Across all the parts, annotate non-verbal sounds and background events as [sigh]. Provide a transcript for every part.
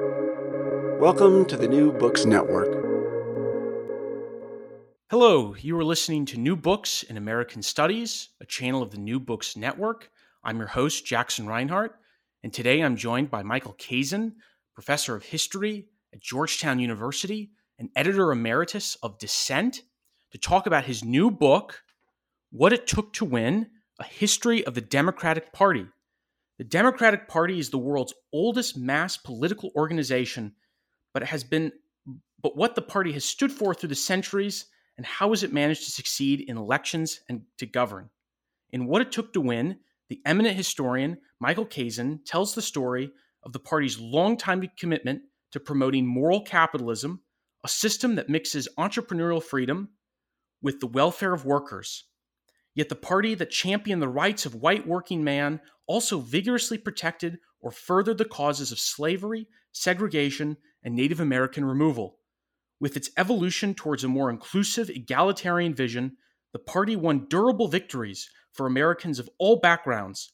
Welcome to the New Books Network. Hello, you are listening to New Books in American Studies, a channel of the New Books Network. I'm your host, Jackson Reinhart, and today I'm joined by Michael Kazin, professor of history at Georgetown University and editor emeritus of Dissent, to talk about his new book, What It Took to Win A History of the Democratic Party. The Democratic Party is the world's oldest mass political organization, but it has been but what the party has stood for through the centuries and how has it managed to succeed in elections and to govern. In What It Took to Win, the eminent historian Michael Kazin tells the story of the party's longtime commitment to promoting moral capitalism, a system that mixes entrepreneurial freedom with the welfare of workers. Yet the party that championed the rights of white working man also vigorously protected or furthered the causes of slavery, segregation, and Native American removal. With its evolution towards a more inclusive, egalitarian vision, the party won durable victories for Americans of all backgrounds,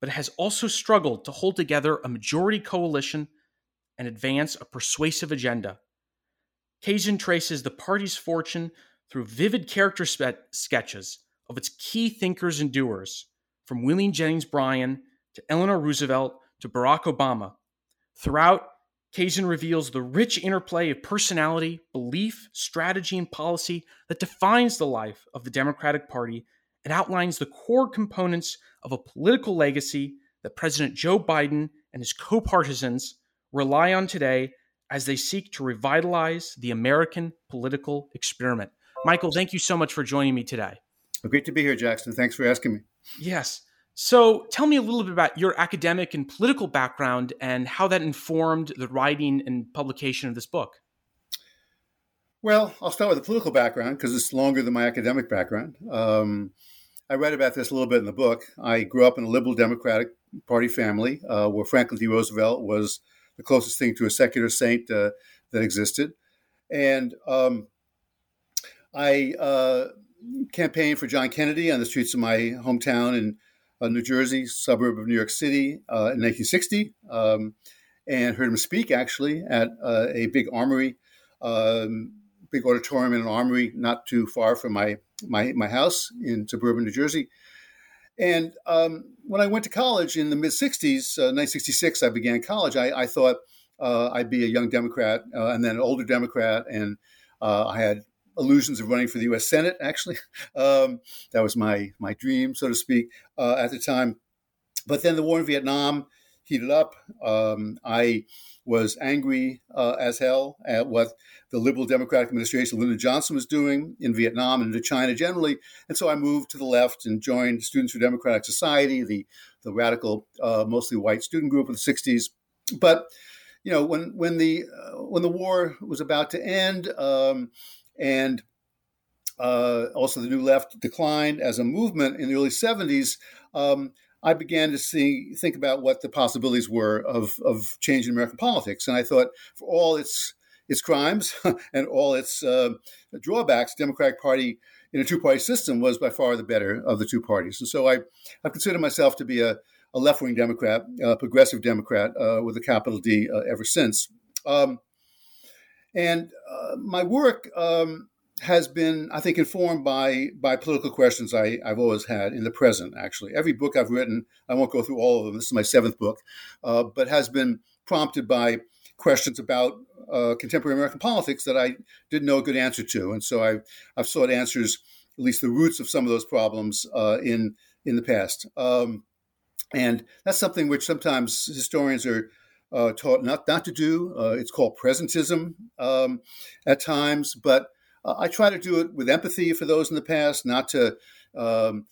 but it has also struggled to hold together a majority coalition and advance a persuasive agenda. Kazin traces the party's fortune through vivid character spe- sketches of its key thinkers and doers, from William Jennings Bryan to Eleanor Roosevelt to Barack Obama. Throughout, Kazin reveals the rich interplay of personality, belief, strategy, and policy that defines the life of the Democratic Party and outlines the core components of a political legacy that President Joe Biden and his co partisans rely on today as they seek to revitalize the American political experiment. Michael, thank you so much for joining me today. Great to be here, Jackson. Thanks for asking me. Yes. So tell me a little bit about your academic and political background and how that informed the writing and publication of this book. Well, I'll start with the political background because it's longer than my academic background. Um, I read about this a little bit in the book. I grew up in a liberal Democratic Party family uh, where Franklin D. Roosevelt was the closest thing to a secular saint uh, that existed. And um, I uh, campaigned for John Kennedy on the streets of my hometown in uh, New Jersey, suburb of New York City, uh, in 1960, um, and heard him speak actually at uh, a big armory, um, big auditorium in an armory not too far from my my, my house in suburban New Jersey. And um, when I went to college in the mid 60s, 1966, I began college. I, I thought uh, I'd be a young Democrat uh, and then an older Democrat, and uh, I had illusions of running for the U.S. Senate. Actually, [laughs] um, that was my my dream, so to speak, uh, at the time. But then the war in Vietnam heated up. Um, I was angry uh, as hell at what the liberal Democratic administration, Lyndon Johnson, was doing in Vietnam and Indochina generally. And so I moved to the left and joined Students for Democratic Society, the the radical, uh, mostly white student group of the '60s. But you know, when when the uh, when the war was about to end, um, and uh, also the New Left declined as a movement in the early 70s, um, I began to see think about what the possibilities were of, of change in American politics. And I thought, for all its its crimes [laughs] and all its uh, drawbacks, Democratic Party in a two party system was by far the better of the two parties. And so I, I consider myself to be a, a left wing Democrat, a progressive Democrat uh, with a capital D uh, ever since. Um, and uh, my work um, has been, I think, informed by by political questions I, have always had in the present. Actually, every book I've written, I won't go through all of them. This is my seventh book, uh, but has been prompted by questions about uh, contemporary American politics that I didn't know a good answer to, and so I've I've sought answers, at least the roots of some of those problems uh, in in the past. Um, and that's something which sometimes historians are uh, taught not not to do. Uh, it's called presentism um, at times, but uh, I try to do it with empathy for those in the past, not to um,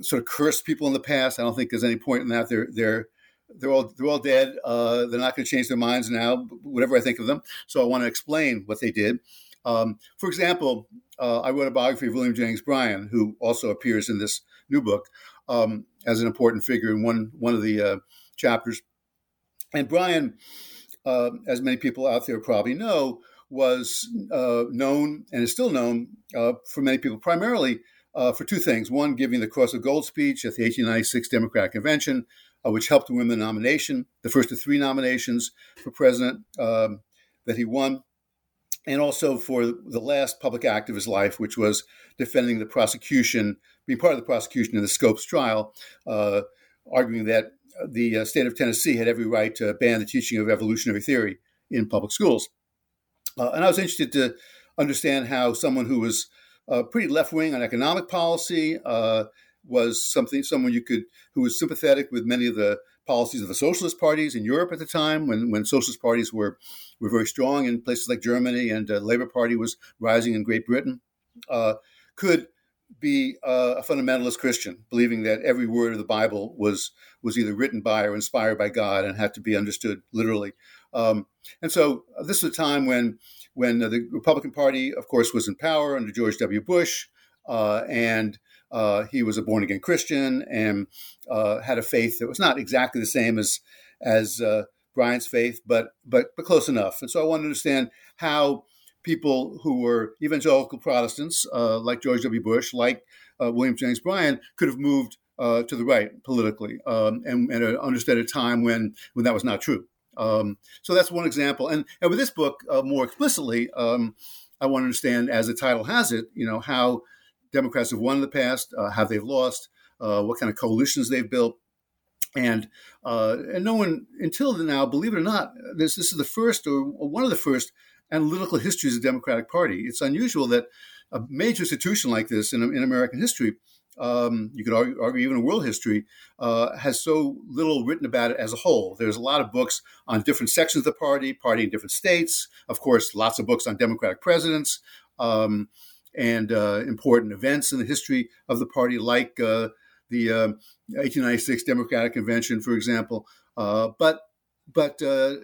sort of curse people in the past. I don't think there's any point in that. They're they're they're all they're all dead. Uh, they're not going to change their minds now. Whatever I think of them, so I want to explain what they did. Um, for example, uh, I wrote a biography of William Jennings Bryan, who also appears in this new book um, as an important figure in one one of the uh, chapters. And Bryan, uh, as many people out there probably know, was uh, known and is still known uh, for many people primarily uh, for two things. One, giving the Cross of Gold speech at the 1896 Democratic Convention, uh, which helped him win the nomination, the first of three nominations for president um, that he won, and also for the last public act of his life, which was defending the prosecution, being part of the prosecution in the Scopes trial, uh, arguing that the uh, state of Tennessee had every right to ban the teaching of evolutionary theory in public schools. Uh, and I was interested to understand how someone who was uh, pretty left wing on economic policy uh, was something someone you could who was sympathetic with many of the policies of the socialist parties in Europe at the time when when socialist parties were were very strong in places like Germany and the uh, Labour Party was rising in Great Britain uh, could be uh, a fundamentalist Christian, believing that every word of the Bible was was either written by or inspired by God and had to be understood literally. Um, and so uh, this is a time when when uh, the Republican Party, of course, was in power under George W. Bush, uh, and uh, he was a born again Christian and uh, had a faith that was not exactly the same as as Bryan's faith, but but but close enough. And so I want to understand how people who were evangelical Protestants, uh, like George W. Bush, like uh, William Jennings Bryan, could have moved uh, to the right politically um, and, and understood a time when when that was not true. Um, so that's one example. And, and with this book, uh, more explicitly, um, I want to understand, as the title has it, you know, how Democrats have won in the past, uh, how they've lost, uh, what kind of coalitions they've built. And and no one until now, believe it or not, this this is the first or one of the first analytical histories of the Democratic Party. It's unusual that a major institution like this in, in American history, um, you could argue, argue, even world history, uh, has so little written about it as a whole. There's a lot of books on different sections of the party, party in different states. Of course, lots of books on Democratic presidents um, and uh, important events in the history of the party, like uh, the 1896 uh, Democratic Convention, for example. Uh, but but uh,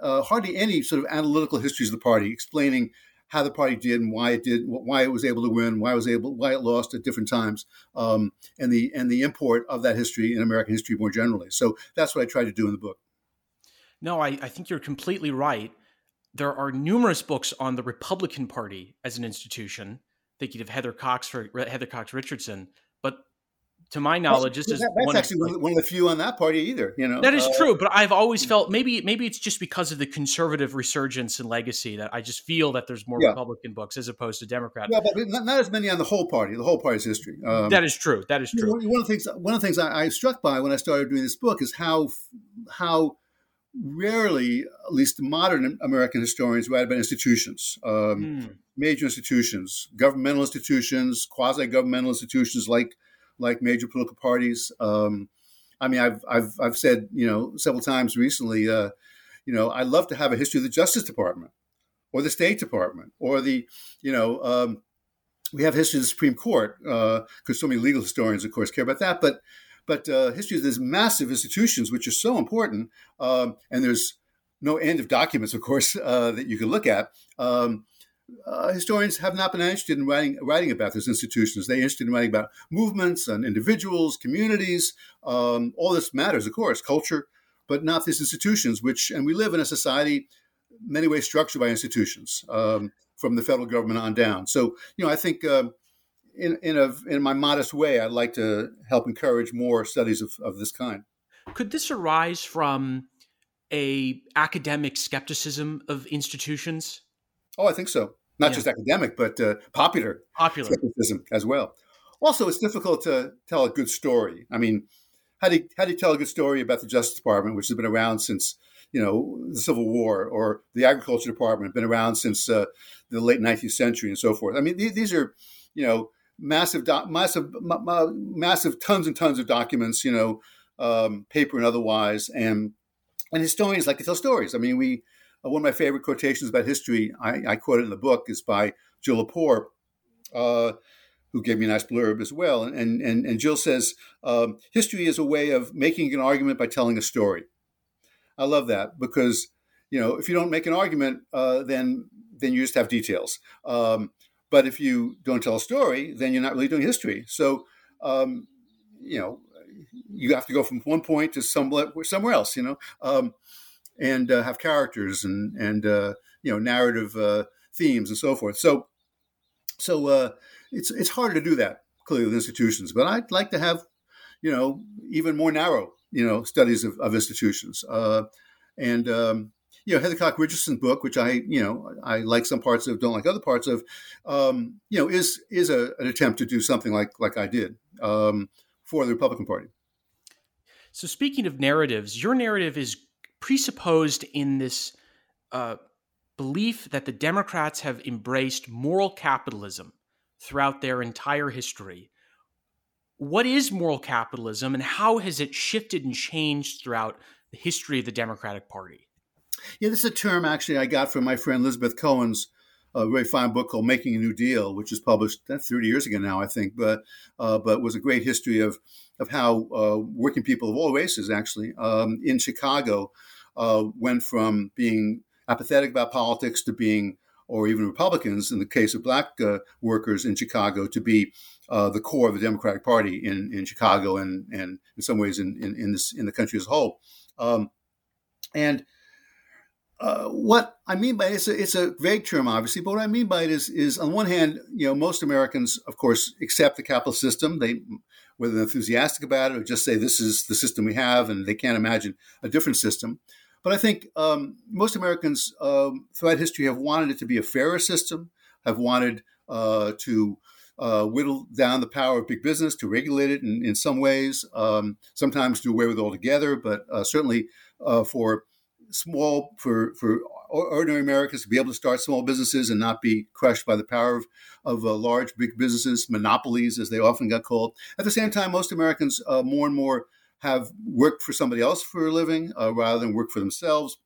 uh, hardly any sort of analytical histories of the party explaining how the party did and why it did, why it was able to win, why it was able, why it lost at different times, um, and the and the import of that history in American history more generally. So that's what I tried to do in the book. No, I, I think you're completely right. There are numerous books on the Republican Party as an institution. Thinking of Heather Cox for Heather Cox Richardson, to my knowledge, this is that's one actually of, one of the few on that party either. You know, that is uh, true. But I've always felt maybe maybe it's just because of the conservative resurgence and legacy that I just feel that there's more yeah. Republican books as opposed to Democrat. Yeah, but not, not, as many on the whole party. The whole party's history. Um, that is true. That is true. one of the things one of the things I, I struck by when I started doing this book is how how rarely, at least modern American historians, write about institutions, um, mm. major institutions, governmental institutions, quasi governmental institutions like like major political parties. Um, I mean, I've, I've, I've said, you know, several times recently, uh, you know, I love to have a history of the Justice Department or the State Department or the, you know, um, we have history of the Supreme Court because uh, so many legal historians, of course, care about that. But but uh, history of these massive institutions, which are so important, um, and there's no end of documents, of course, uh, that you can look at. Um, uh, historians have not been interested in writing, writing about these institutions. They're interested in writing about movements and individuals, communities. Um, all this matters, of course, culture, but not these institutions, which, and we live in a society many ways structured by institutions um, from the federal government on down. So, you know, I think um, in, in, a, in my modest way, I'd like to help encourage more studies of, of this kind. Could this arise from a academic skepticism of institutions? Oh, I think so. Not yeah. just academic, but uh, popular, popular skepticism as well. Also, it's difficult to tell a good story. I mean, how do you, how do you tell a good story about the Justice Department, which has been around since you know the Civil War, or the Agriculture Department, been around since uh, the late 19th century, and so forth? I mean, th- these are you know massive, do- massive, massive tons and tons of documents, you know, um, paper and otherwise, and and historians like to tell stories. I mean, we one of my favorite quotations about history, I, I quote it in the book, is by Jill Lepore, uh, who gave me a nice blurb as well. And, and, and Jill says, um, history is a way of making an argument by telling a story. I love that because, you know, if you don't make an argument, uh, then, then you just have details. Um, but if you don't tell a story, then you're not really doing history. So, um, you know, you have to go from one point to somewhere, somewhere else, you know. Um, and uh, have characters and and uh, you know narrative uh, themes and so forth. So so uh, it's it's harder to do that clearly with institutions, but I'd like to have you know even more narrow you know, studies of, of institutions. Uh, and um, you know, Heather Cox Richardson's book, which I, you know, I like some parts of, don't like other parts of, um, you know, is is a, an attempt to do something like like I did um, for the Republican Party. So, speaking of narratives, your narrative is presupposed in this uh, belief that the Democrats have embraced moral capitalism throughout their entire history. What is moral capitalism, and how has it shifted and changed throughout the history of the Democratic Party? Yeah, this is a term actually I got from my friend Lizabeth Cohen's a uh, very fine book called Making a New Deal, which was published uh, 30 years ago now, I think, but uh, but was a great history of of how uh, working people of all races actually um, in Chicago uh, went from being apathetic about politics to being, or even Republicans in the case of black uh, workers in Chicago, to be the core of the Democratic Party in, in Chicago and and in some ways in in, in this in the country as a whole. Um, and uh, what I mean by it, it's a, it's a vague term, obviously, but what I mean by it is, is on one hand, you know, most Americans, of course, accept the capitalist system. They, whether they're enthusiastic about it or just say this is the system we have, and they can't imagine a different system. But I think um, most Americans um, throughout history have wanted it to be a fairer system, have wanted uh, to uh, whittle down the power of big business, to regulate it in, in some ways, um, sometimes do away with it altogether, but uh, certainly uh, for small for for ordinary Americans to be able to start small businesses and not be crushed by the power of, of uh, large big businesses, monopolies as they often got called. At the same time, most Americans uh, more and more have worked for somebody else for a living uh, rather than work for themselves.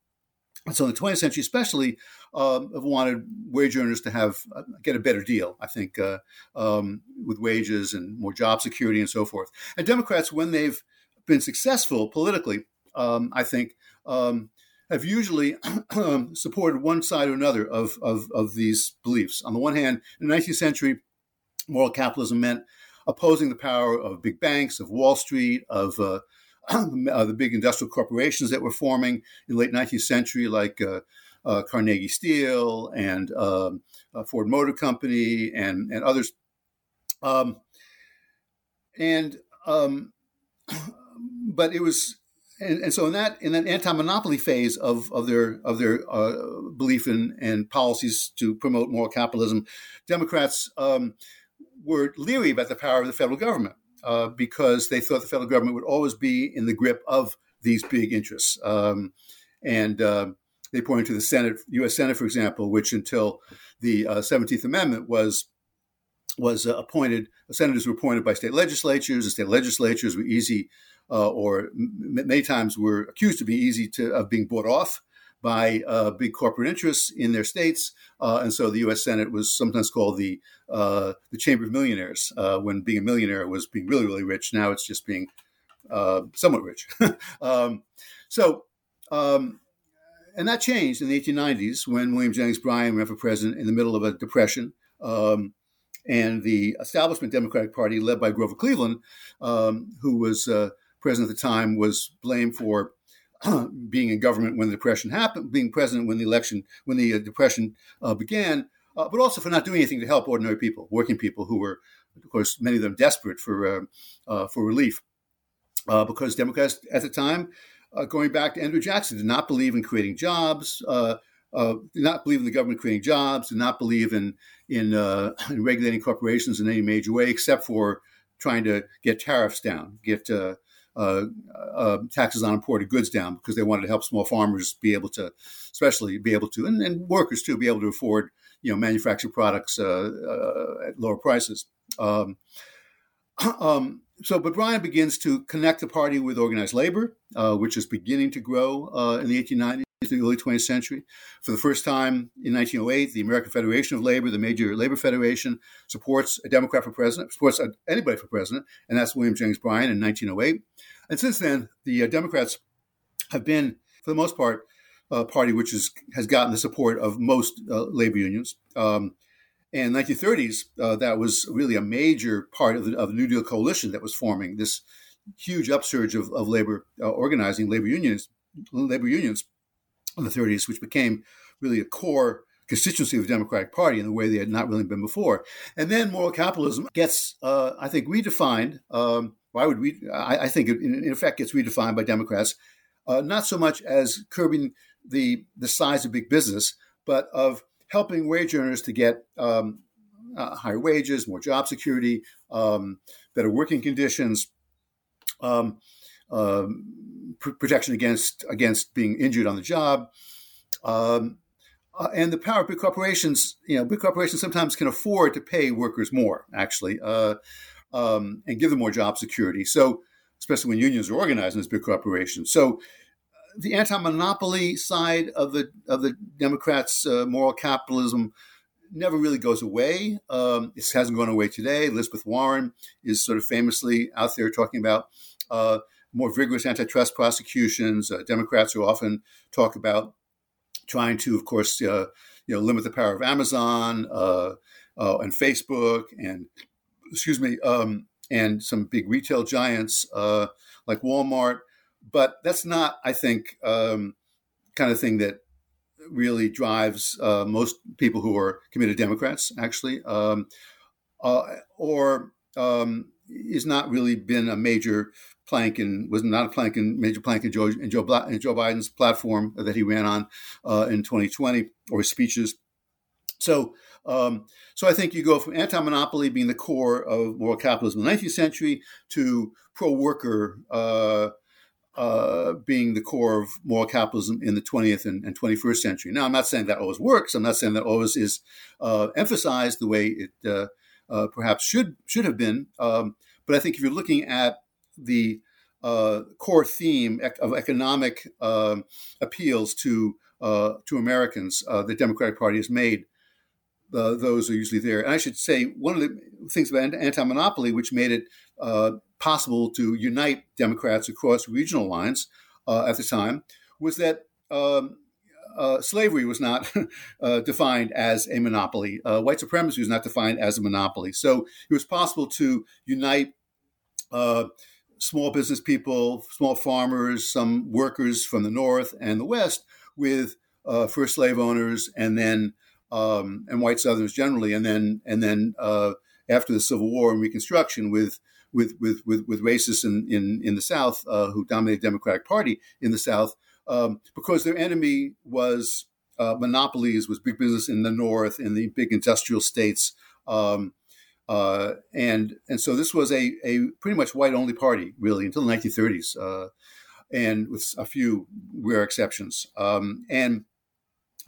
And so in the 20th century, especially, um, have wanted wage earners to have uh, get a better deal. I think uh, um, with wages and more job security and so forth. And Democrats, when they've been successful politically, um, I think um, have usually [clears throat] supported one side or another of, of, of these beliefs. On the one hand, in the 19th century, moral capitalism meant opposing the power of big banks, of Wall Street, of uh, [clears throat] uh, the big industrial corporations that were forming in the late 19th century, like uh, uh, Carnegie Steel and um, uh, Ford Motor Company and, and others. Um, and um, [clears throat] but it was and, and so in that in that anti-monopoly phase of, of their of their uh, belief in and policies to promote moral capitalism, Democrats um, were leery about the power of the federal government uh, because they thought the federal government would always be in the grip of these big interests. Um, and uh, they pointed to the Senate, U.S. Senate, for example, which until the uh, Seventeenth Amendment was was uh, appointed. Senators were appointed by state legislatures. The state legislatures were easy uh, or m- many times were accused of being easy to of being bought off by uh, big corporate interests in their states, uh, and so the U.S. Senate was sometimes called the uh, the Chamber of Millionaires. Uh, when being a millionaire was being really really rich, now it's just being uh, somewhat rich. [laughs] um, so. Um, and that changed in the 1890s when William Jennings Bryan ran for president in the middle of a depression. Um, and the establishment Democratic Party, led by Grover Cleveland, um, who was uh, president at the time was blamed for [clears throat] being in government when the depression happened, being president when the election, when the uh, depression uh, began, uh, but also for not doing anything to help ordinary people, working people who were, of course, many of them desperate for uh, uh, for relief, uh, because Democrats at the time, going back to Andrew Jackson, did not believe in creating jobs. did not believe in the government creating jobs. Did not believe in in, in [clears throat] regulating corporations in any major way, except for trying to get tariffs down, get uh, uh, taxes on imported goods down because they wanted to help small farmers be able to, especially be able to, and, and workers too, be able to afford you know manufactured products uh, uh at lower prices. Um, [clears throat] um, so, but Bryan begins to connect the party with organized labor, uh, which is beginning to grow uh, in the 1890s the early 20th century. For the first time in 1908, the American Federation of Labor, the major labor federation, supports a Democrat for president, supports anybody for president, and that's William Jennings Bryan in 1908. And since then, the uh, Democrats have been, for the most part, a party which is, has gotten the support of most uh, labor unions. Um, and 1930s, uh, that was really a major part of the, of the, New Deal coalition that was forming this huge upsurge of, of labor uh, organizing, labor unions, labor unions in the 30s, which became really a core constituency of the Democratic Party in the way they had not really been before. And then moral capitalism gets, uh, I think, redefined. Um, why would we? I, I think, it, in, effect, gets redefined by Democrats, uh, not so much as curbing the the size of big business, but of helping wage earners to get um, uh, higher wages, more job security, um, better working conditions, um, um pr- protection against against being injured on the job. Um, uh, and the power of big corporations, you know, big corporations sometimes can afford to pay workers more, actually, uh, um, and give them more job security. So, especially when unions are organized in these big corporations. So, uh, the anti-monopoly side of the of the Democrats' uh, moral capitalism never really goes away. Um, it hasn't gone away today. Elizabeth Warren is sort of famously out there talking about uh, more vigorous antitrust prosecutions. Uh, Democrats who often talk about trying to, of course, uh, you know, limit the power of Amazon uh, uh, and Facebook and excuse me, um, and some big retail giants uh, like Walmart. But that's not, I think, um, kind of thing that really drives uh, most people who are committed Democrats, actually, um, or um, is not really been a major plank in was not a plank in major plank in Joe in Joe, in Joe Biden's platform that he ran on uh, in 2020 or his speeches. So. Um, so I think you go from anti-monopoly being the core of moral capitalism in the 19th century to pro-worker uh, uh, being the core of moral capitalism in the 20th and, and, 21st century. Now, I'm not saying that always works. I'm not saying that always is uh, emphasized the way it uh, uh perhaps should should have been. Um, but I think if you're looking at the uh, core theme of economic um, appeals to to Americans, the Democratic Party has made. those are usually there. And I should say, one of the things about anti monopoly, which made it possible to unite Democrats across regional lines uh, at the time was that um, uh, slavery was not [laughs] uh, defined as a monopoly. Uh, white supremacy was not defined as a monopoly. So it was possible to unite uh, small business people, small farmers, some workers from the North and the West with uh, first slave owners and then um, and white Southerners generally, and then and then after the Civil War and Reconstruction with with with with, with racists in, in in the South who dominated the Democratic Party in the South um, because their enemy was uh, monopolies, was big business in the North, in the big industrial states. Um, uh, and and so this was a, a pretty much white only party really until the 1930s, uh, and with a few rare exceptions. Um, and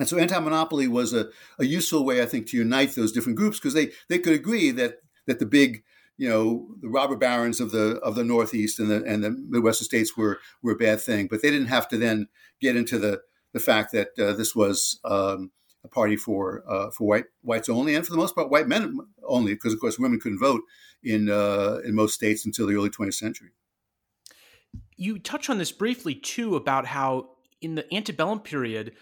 and so anti-monopoly was a, a useful way, I think, to unite those different groups because they, they could agree that that the big you know the robber barons of the of the Northeast and the and the Midwestern states were were a bad thing, but they didn't have to then get into the the fact that uh, this was um, a party for uh, for white whites only, and for the most part white men only, because of course women couldn't vote in uh, in most states until the early 20th century. You touch on this briefly too about how in the antebellum period,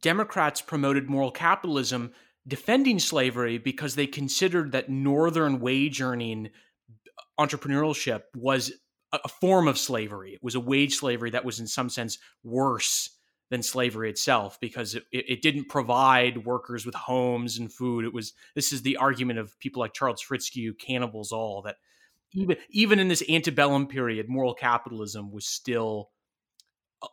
Democrats promoted moral capitalism defending slavery because they considered that northern wage earning entrepreneurship was a form of slavery. It was a wage slavery that was, in some sense, worse than slavery itself because it, it didn't provide workers with homes and food. It was this is the argument of people like Charles Fitzhugh, cannibals, all that even even in this antebellum period, moral capitalism was still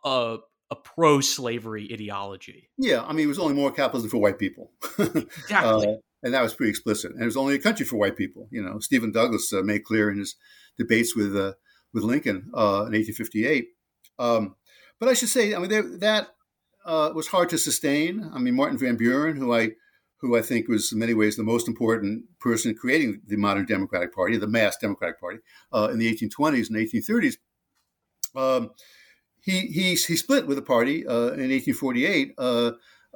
a, a pro slavery ideology. Yeah, I mean, it was only more capitalism for white people. [laughs] exactly. Uh, and that was pretty explicit. And it was only a country for white people. You know, Stephen Douglas uh, made clear in his debates with uh, with Lincoln uh, in 1858. Um, but I should say, I mean, there, that uh, was hard to sustain. I mean, Martin Van Buren, who I who I think was in many ways the most important person creating the modern Democratic Party, the mass Democratic Party, uh, in the 1820s and 1830s. Um, he, he, he split with the party uh, in 1848 uh,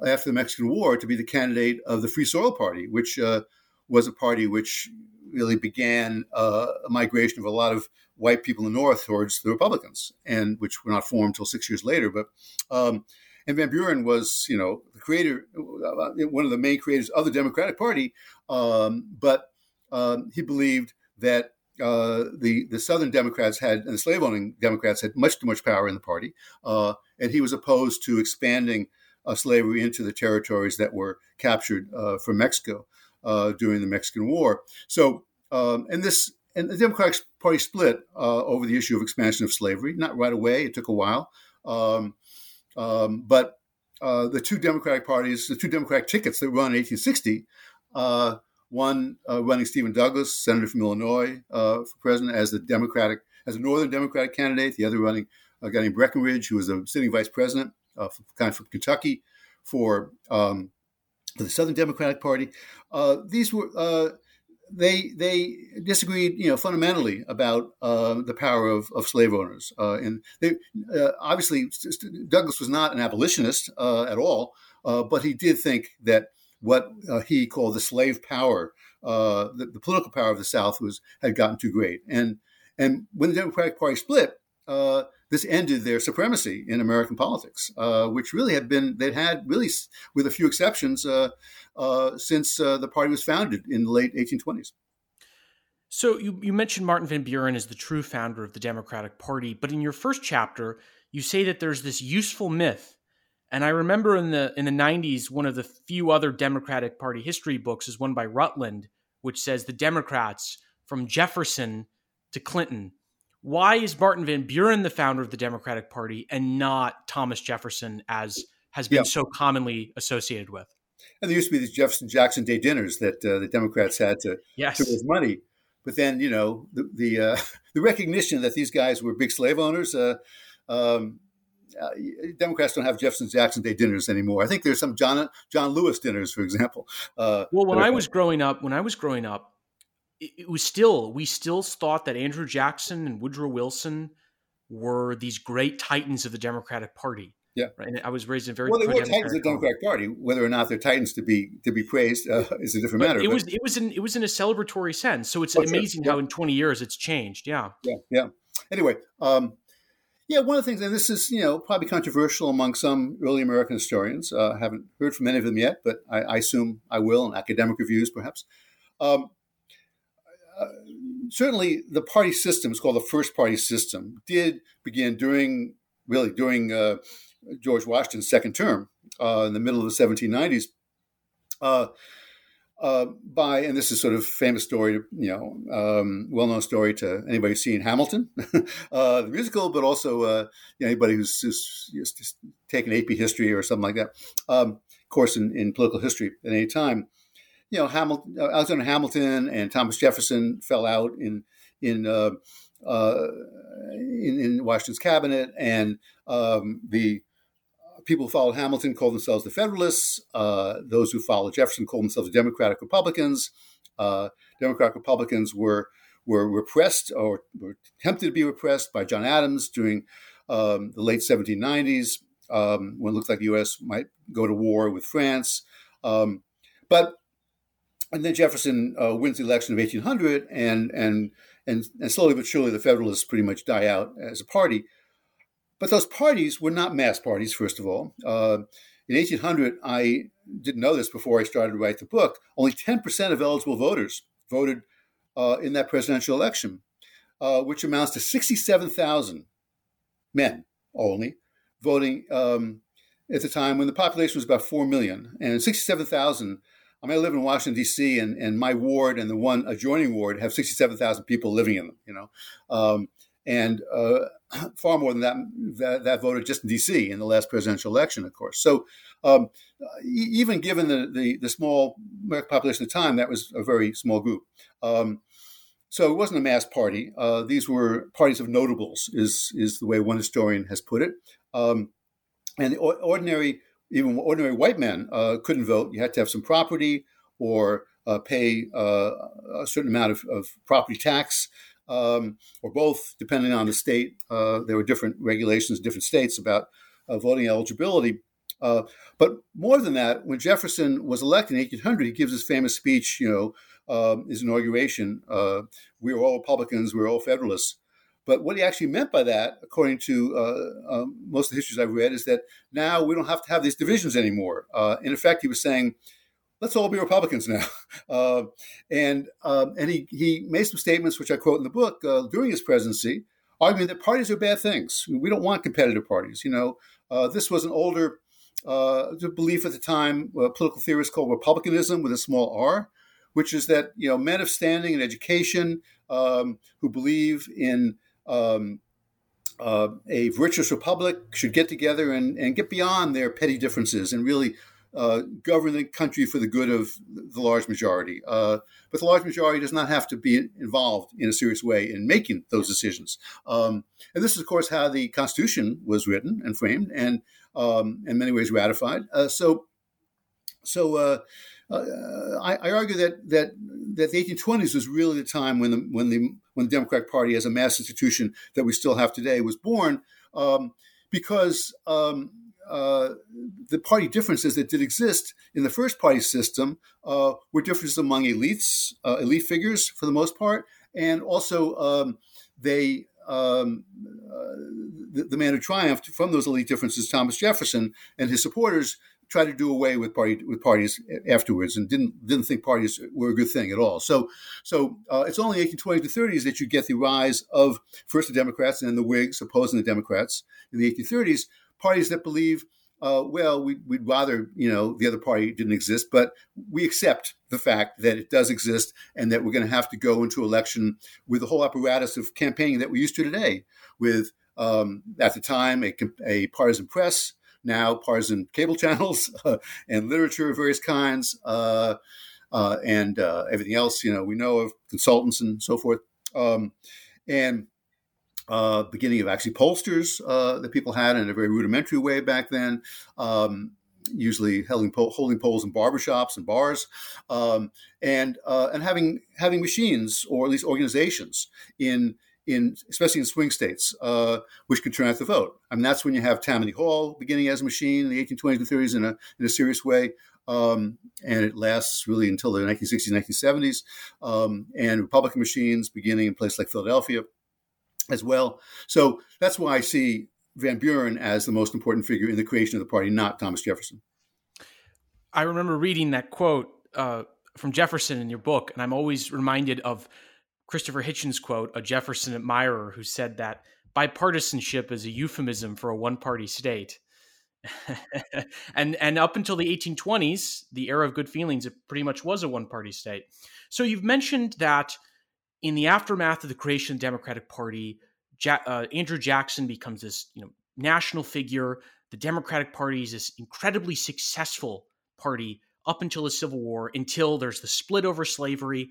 after the Mexican War to be the candidate of the Free Soil Party, which uh, was a party which really began uh, a migration of a lot of white people in the North towards the Republicans, and which were not formed until six years later. But um, and Van Buren was, you know, the creator, uh, one of the main creators of the Democratic Party, um, but um, he believed that uh, the the Southern Democrats had and the slave owning Democrats had much too much power in the party, uh, and he was opposed to expanding uh, slavery into the territories that were captured uh, from Mexico uh, during the Mexican War. So, um, and this and the Democratic Party split uh, over the issue of expansion of slavery. Not right away; it took a while. Um, um, but the two Democratic parties, the two Democratic tickets that run in 1860, uh, one uh, running Stephen Douglas, senator from Illinois, uh, for president as the Democratic, as a Northern Democratic candidate. The other running a guy named Breckinridge, who was a sitting vice president, uh, kind of from Kentucky, for um, for the Southern Democratic Party. Uh, these were they they disagreed, you know, fundamentally about uh, the power of, of slave owners. Uh, and they, uh, obviously, Douglas was not an abolitionist uh, at all, uh, but he did think that what uh, he called the slave power, the, the, political power of the South, was had gotten too great. And and when the Democratic Party split, this ended their supremacy in American politics, uh, which really had been they'd had really, with a few exceptions, uh, uh, since uh, the party was founded in the late 1820s. So you, you mentioned Martin Van Buren as the true founder of the Democratic Party, but in your first chapter, you say that there's this useful myth. And I remember in the in the 90s, one of the few other Democratic Party history books is one by Rutland, which says the Democrats from Jefferson to Clinton why is Martin Van Buren the founder of the Democratic Party and not Thomas Jefferson, as has been so commonly associated with? And there used to be these Jefferson Jackson Day dinners that uh, the Democrats had to, yes. to raise money. But then, you know, the the, uh, [laughs] the recognition that these guys were big slave owners. Uh, um, uh, Democrats don't have Jefferson Jackson Day dinners anymore. I think there's some John John Lewis dinners, for example. Uh, well, when I was growing up, when I was growing up, it was still we still thought that Andrew Jackson and Woodrow Wilson were these great titans of the Democratic Party. Yeah, right. And I was raised in very well. They were titans of the Democratic Party. Whether or not they're titans to be to be praised uh, is a different but matter. It but. was it was in it was in a celebratory sense. So it's oh, amazing sure. yeah. how in twenty years it's changed. Yeah. Yeah. Yeah. Anyway, um, yeah. One of the things, and this is you know probably controversial among some early American historians. Uh, I haven't heard from any of them yet, but I, I assume I will in academic reviews, perhaps. Um, certainly the party system is called the first party system did begin during really during uh, George Washington's second term uh, in the middle of the 1790s. Uh, by and this is sort of famous story, you know, um, well-known story to anybody who's seen Hamilton, [laughs] uh, the musical, but also uh, you know, anybody who's, who's, who's, taken AP history or something like that. Um, course in, in political history at any time you know, Hamilton, uh, Alexander Hamilton and Thomas Jefferson fell out in in uh, uh, in, in, Washington's cabinet, and um, the people who followed Hamilton called themselves the Federalists. Uh, those who followed Jefferson called themselves the Democratic Republicans. Uh, Democratic Republicans were were repressed or were tempted to be repressed by John Adams during um, the late 1790s, um, when it looked like the U.S. might go to war with France. Um, but and then Jefferson uh, wins the election of 1800, and, and and and slowly but surely the Federalists pretty much die out as a party. But those parties were not mass parties. First of all, uh, in 1800, I didn't know this before I started to write the book. Only 10% of eligible voters voted uh, in that presidential election, uh, which amounts to 67,000 men only voting um, at the time when the population was about 4 million. And 67,000 I mean, I live in Washington D.C. and, and my ward and the one adjoining ward have sixty-seven thousand people living in them. You know, um, and uh, [clears throat] far more than that, that, that voted just in D.C. in the last presidential election, of course. So um, even given the, the, the small American population at the time, that was a very small group. Um, so it wasn't a mass party. Uh, these were parties of notables, is is the way one historian has put it. Um, and the ordinary even ordinary white men uh, couldn't vote. You had to have some property or uh, pay uh, a certain amount of, of property tax, um, or both, depending on the state. Uh, there were different regulations different states about uh, voting eligibility. Uh, but more than that, when Jefferson was elected in 1800, he gives his famous speech, you know, um, his inauguration. we are all Republicans, we're all Federalists. But what he actually meant by that, according to uh, uh, most of the histories I've read, is that now we don't have to have these divisions anymore. Uh, in effect, he was saying, let's all be Republicans now. [laughs] Uh, and um, and he, he made some statements, which I quote in the book, uh, during his presidency, arguing that parties are bad things. We don't want competitive parties. You know, uh, this was an older uh, belief at the time, uh, political theorists called republicanism with a small r, which is that you know men of standing and education um, who believe in um, uh, a virtuous republic should get together and, and get beyond their petty differences and really uh, govern the country for the good of the large majority. Uh, but the large majority does not have to be involved in a serious way in making those decisions. Um, and this is, of course, how the Constitution was written and framed and um, in many ways ratified. Uh, so, so uh, uh, I, I, argue that that that the 1820s was really the time when the when the when the Democratic Party, as a mass institution that we still have today, was born, um, because um, uh, the party differences that did exist in the first party system uh, were differences among elites, uh, elite figures for the most part, and also um, they um, uh, the, the, man who triumphed from those elite differences, Thomas Jefferson, and his supporters tried to do away with party with parties afterwards, and didn't didn't think parties were a good thing at all. So, so uh, it's only 1820s to 30s that you get the rise of first the Democrats and then the Whigs opposing the Democrats in the 1830s. Parties that believe uh, well, we, would rather, you know, the other party didn't exist, but we accept the fact that it does exist and that we're going to have to go into election with the whole apparatus of campaigning that we're used to today, with, um, at the time, a, a, partisan press, now partisan cable channels, uh, [laughs] and literature of various kinds, uh, uh and uh, everything else, you know, we know of consultants and so forth. Um, and uh, beginning of actually pollsters uh, that people had in a very rudimentary way back then, um, usually holding, holding polls in barbershops and bars, um, and uh, and having having machines or at least organizations in in especially in swing states uh, which could turn out the vote. I mean that's when you have Tammany Hall beginning as a machine in the 1820s and 30s in a in a serious way. Um, and it lasts really until the 1960s, 1970s, um, and Republican machines beginning in places like Philadelphia as well. So that's why I see Van Buren as the most important figure in the creation of the party, not Thomas Jefferson. I remember reading that quote uh, from Jefferson in your book, and I'm always reminded of Christopher Hitchens' quote, a Jefferson admirer who said that bipartisanship is a euphemism for a one party state. [laughs] and and up until the 1820s, the era of good feelings, it pretty much was a one party state. So you've mentioned that in the aftermath of the creation of the Democratic Party, ja- uh, Andrew Jackson becomes this you know national figure. The Democratic Party is this incredibly successful party up until the Civil War, until there's the split over slavery.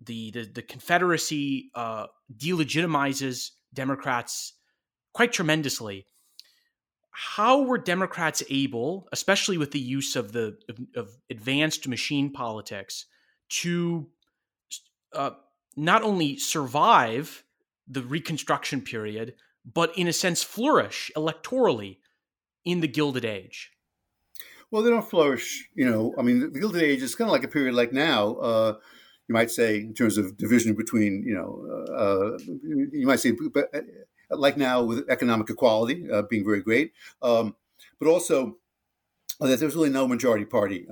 The the, the Confederacy uh, delegitimizes Democrats quite tremendously. How were Democrats able, especially with the use of the of, of advanced machine politics, to uh, not only survive the Reconstruction period, but in a sense flourish electorally in the Gilded Age? Well, they don't flourish. You know, I mean, the Gilded Age is kind of like a period like now. Uh, you might say, in terms of division between, you know, uh, you might say, uh, like now with economic equality uh, being very great, um, but also that there's really no majority party.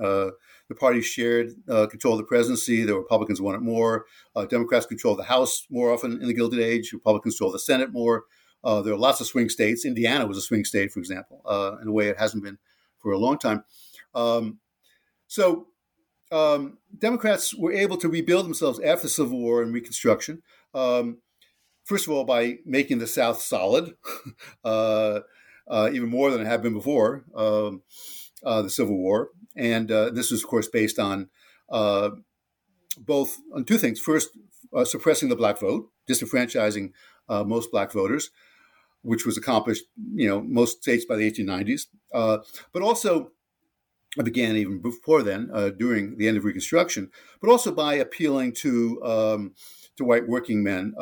The parties shared uh, control of the presidency. The Republicans wanted more. Uh, Democrats control the House more often in the Gilded Age. Republicans control the Senate more. Uh, there are lots of swing states. Indiana was a swing state, for example, uh, in a way it hasn't been for a long time. Um, so um, Democrats were able to rebuild themselves after the Civil War and Reconstruction. Um, first of all, by making the South solid, [laughs] uh, uh, even more than it had been before um, the Civil War. And uh, this is, of course, based on uh, both on two things. First, uh, suppressing the black vote, disenfranchising uh, most black voters, which was accomplished, you know, most states by the 1890s. Uh, but also, began even before then, uh, during the end of Reconstruction, but also by appealing to um, to white working men,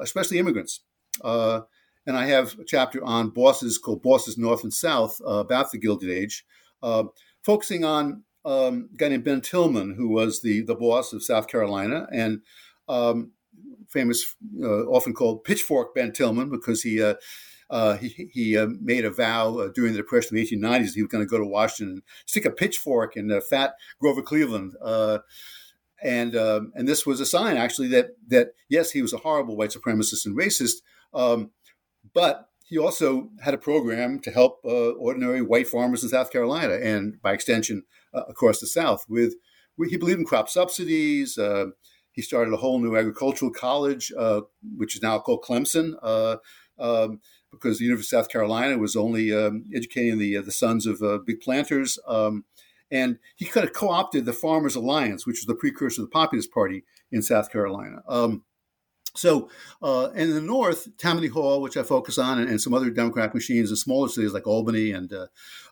especially immigrants. and I have a chapter on bosses called Bosses North and South about the Gilded Age. Uh, focusing on um, a guy named Ben Tillman, who was the, the boss of South Carolina and um, famous, uh, often called Pitchfork Ben Tillman, because he uh, uh, he, he uh, made a vow uh, during the Depression of the 1890s he was going to go to Washington and stick a pitchfork in the fat Grover Cleveland. Uh, and um, and this was a sign, actually, that that yes, he was a horrible white supremacist and racist, um, but he also had a program to help uh, ordinary white farmers in South Carolina and, by extension, uh, across the South. With he believed in crop subsidies. Uh, he started a whole new agricultural college, uh, which is now called Clemson, uh, um, because the University of South Carolina was only um, educating the uh, the sons of big planters. Um, and he kind of co-opted the Farmers Alliance, which was the precursor of the Populist Party in South Carolina. Um, so, uh, in the north, Tammany Hall, which I focus on, and, and, some other Democratic machines in smaller cities like Albany and uh,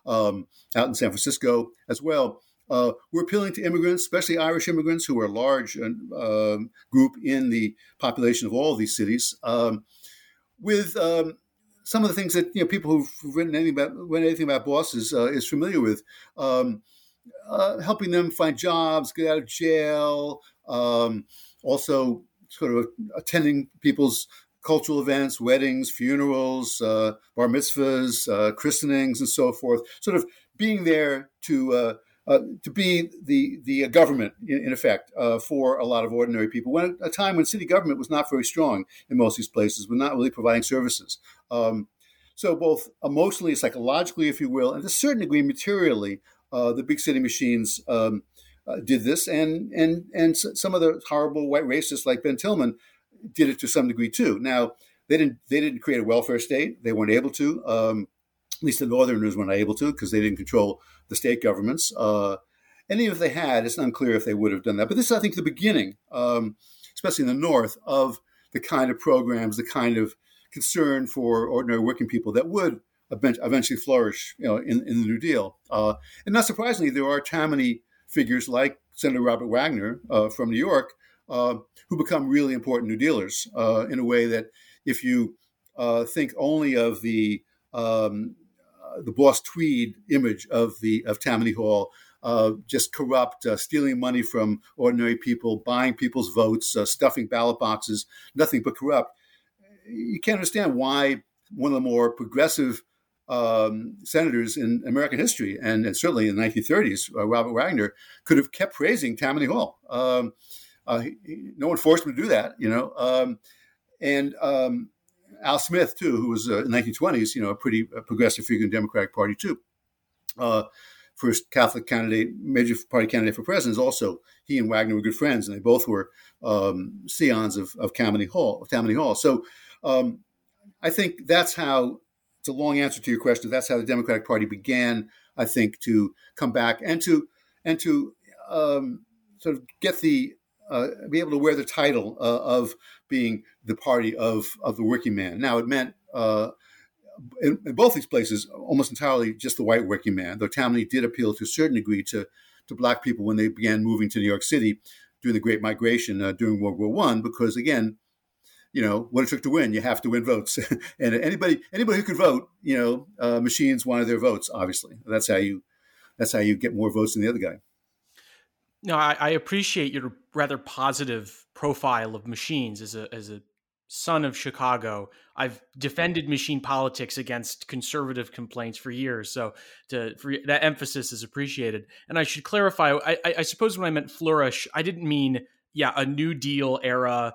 um, out in San Francisco as well, uh, we're appealing to immigrants, especially Irish immigrants, who are a large uh, group in the population of all of these cities, um, with um, some of the things that you know people who've written anything about, written anything about bosses uh, is familiar with. Um, uh, helping them find jobs, get out of jail, um, also sort of attending people's cultural events, weddings, funerals, uh, bar mitzvahs, uh, christenings, and so forth. Sort of being there to uh, uh to be the the government in, in effect uh, for a lot of ordinary people. When a time when city government was not very strong in most of these places, was not really providing services. Um, so both emotionally, psychologically, if you will, and to a certain degree materially, the big city machines. Um, uh, did this, and and and some of the horrible white racists like Ben Tillman did it to some degree too. Now they didn't they didn't create a welfare state; they weren't able to. Um, at least the Northerners weren't able to because they didn't control the state governments. Uh, and even if they had, it's unclear if they would have done that. But this is, I think, the beginning, um, especially in the North, of the kind of programs, the kind of concern for ordinary working people that would eventually flourish, you know, in, in the New Deal. Uh, and not surprisingly, there are Tammany figures like Senator Robert Wagner uh, from New York, uh, who become really important New Dealers uh, in a way that if you uh, think only of the um, uh, the Boss Tweed image of the of Tammany Hall, just corrupt, stealing money from ordinary people, buying people's votes, stuffing ballot boxes, nothing but corrupt. You can't understand why one of the more progressive um, senators in American history, and, and, certainly in the 1930s, uh, Robert Wagner could have kept praising Tammany Hall. Um, uh, he, no one forced him to do that, you know. Um, and um, Al Smith too, who was uh, in the 1920s, you know, a pretty progressive figure in the Democratic Party too. Uh, first Catholic candidate, major party candidate for president, also he and Wagner were good friends, and they both were um, scions of, of Tammany Hall. Tammany Hall. So um, I think that's how a long answer to your question. That's how the Democratic Party began, I think, to come back and to and to um, sort of get the uh, be able to wear the title uh, of being the party of of the working man. Now it meant. Uh, in, in, both these places, almost entirely just the white working man. Though Tammany did appeal to a certain degree to, to black people when they began moving to New York City during the Great Migration uh, during World War One, because again, you know what it took to win. You have to win votes, [laughs] and anybody anybody who could vote, you know, uh, machines wanted their votes. Obviously, that's how you that's how you get more votes than the other guy. No, I, I appreciate your rather positive profile of machines as a as a son of Chicago. I've defended machine politics against conservative complaints for years, so to, for, that emphasis is appreciated. And I should clarify. I, I, I suppose when I meant flourish, I didn't mean yeah a New Deal era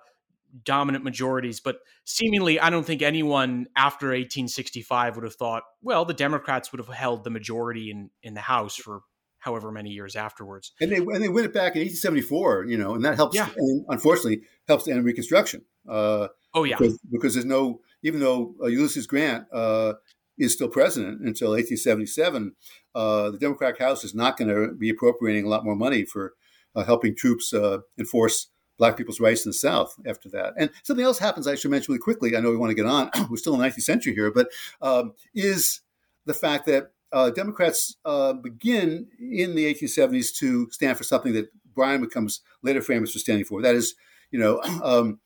dominant majorities. But seemingly, I don't think anyone after 1865 would have thought, well, the Democrats would have held the majority in, in the House for however many years afterwards. And they and they win it back in 1874, you know, and that helps. Yeah. And unfortunately, helps end Reconstruction. Uh, oh yeah, because, because, there's no even though uh, Ulysses Grant uh, is still president until 1877, uh, the Democratic House is not going to be appropriating a lot more money for uh, helping troops uh, enforce black people's rights in the South after that. And something else happens I should mention really quickly. I know we want to get on. [clears throat] We're still in the 19th century here, but um, is the fact that uh, Democrats uh, begin in the 1870s to stand for something that Bryan becomes later famous for standing for. That is, you know, [clears throat] um,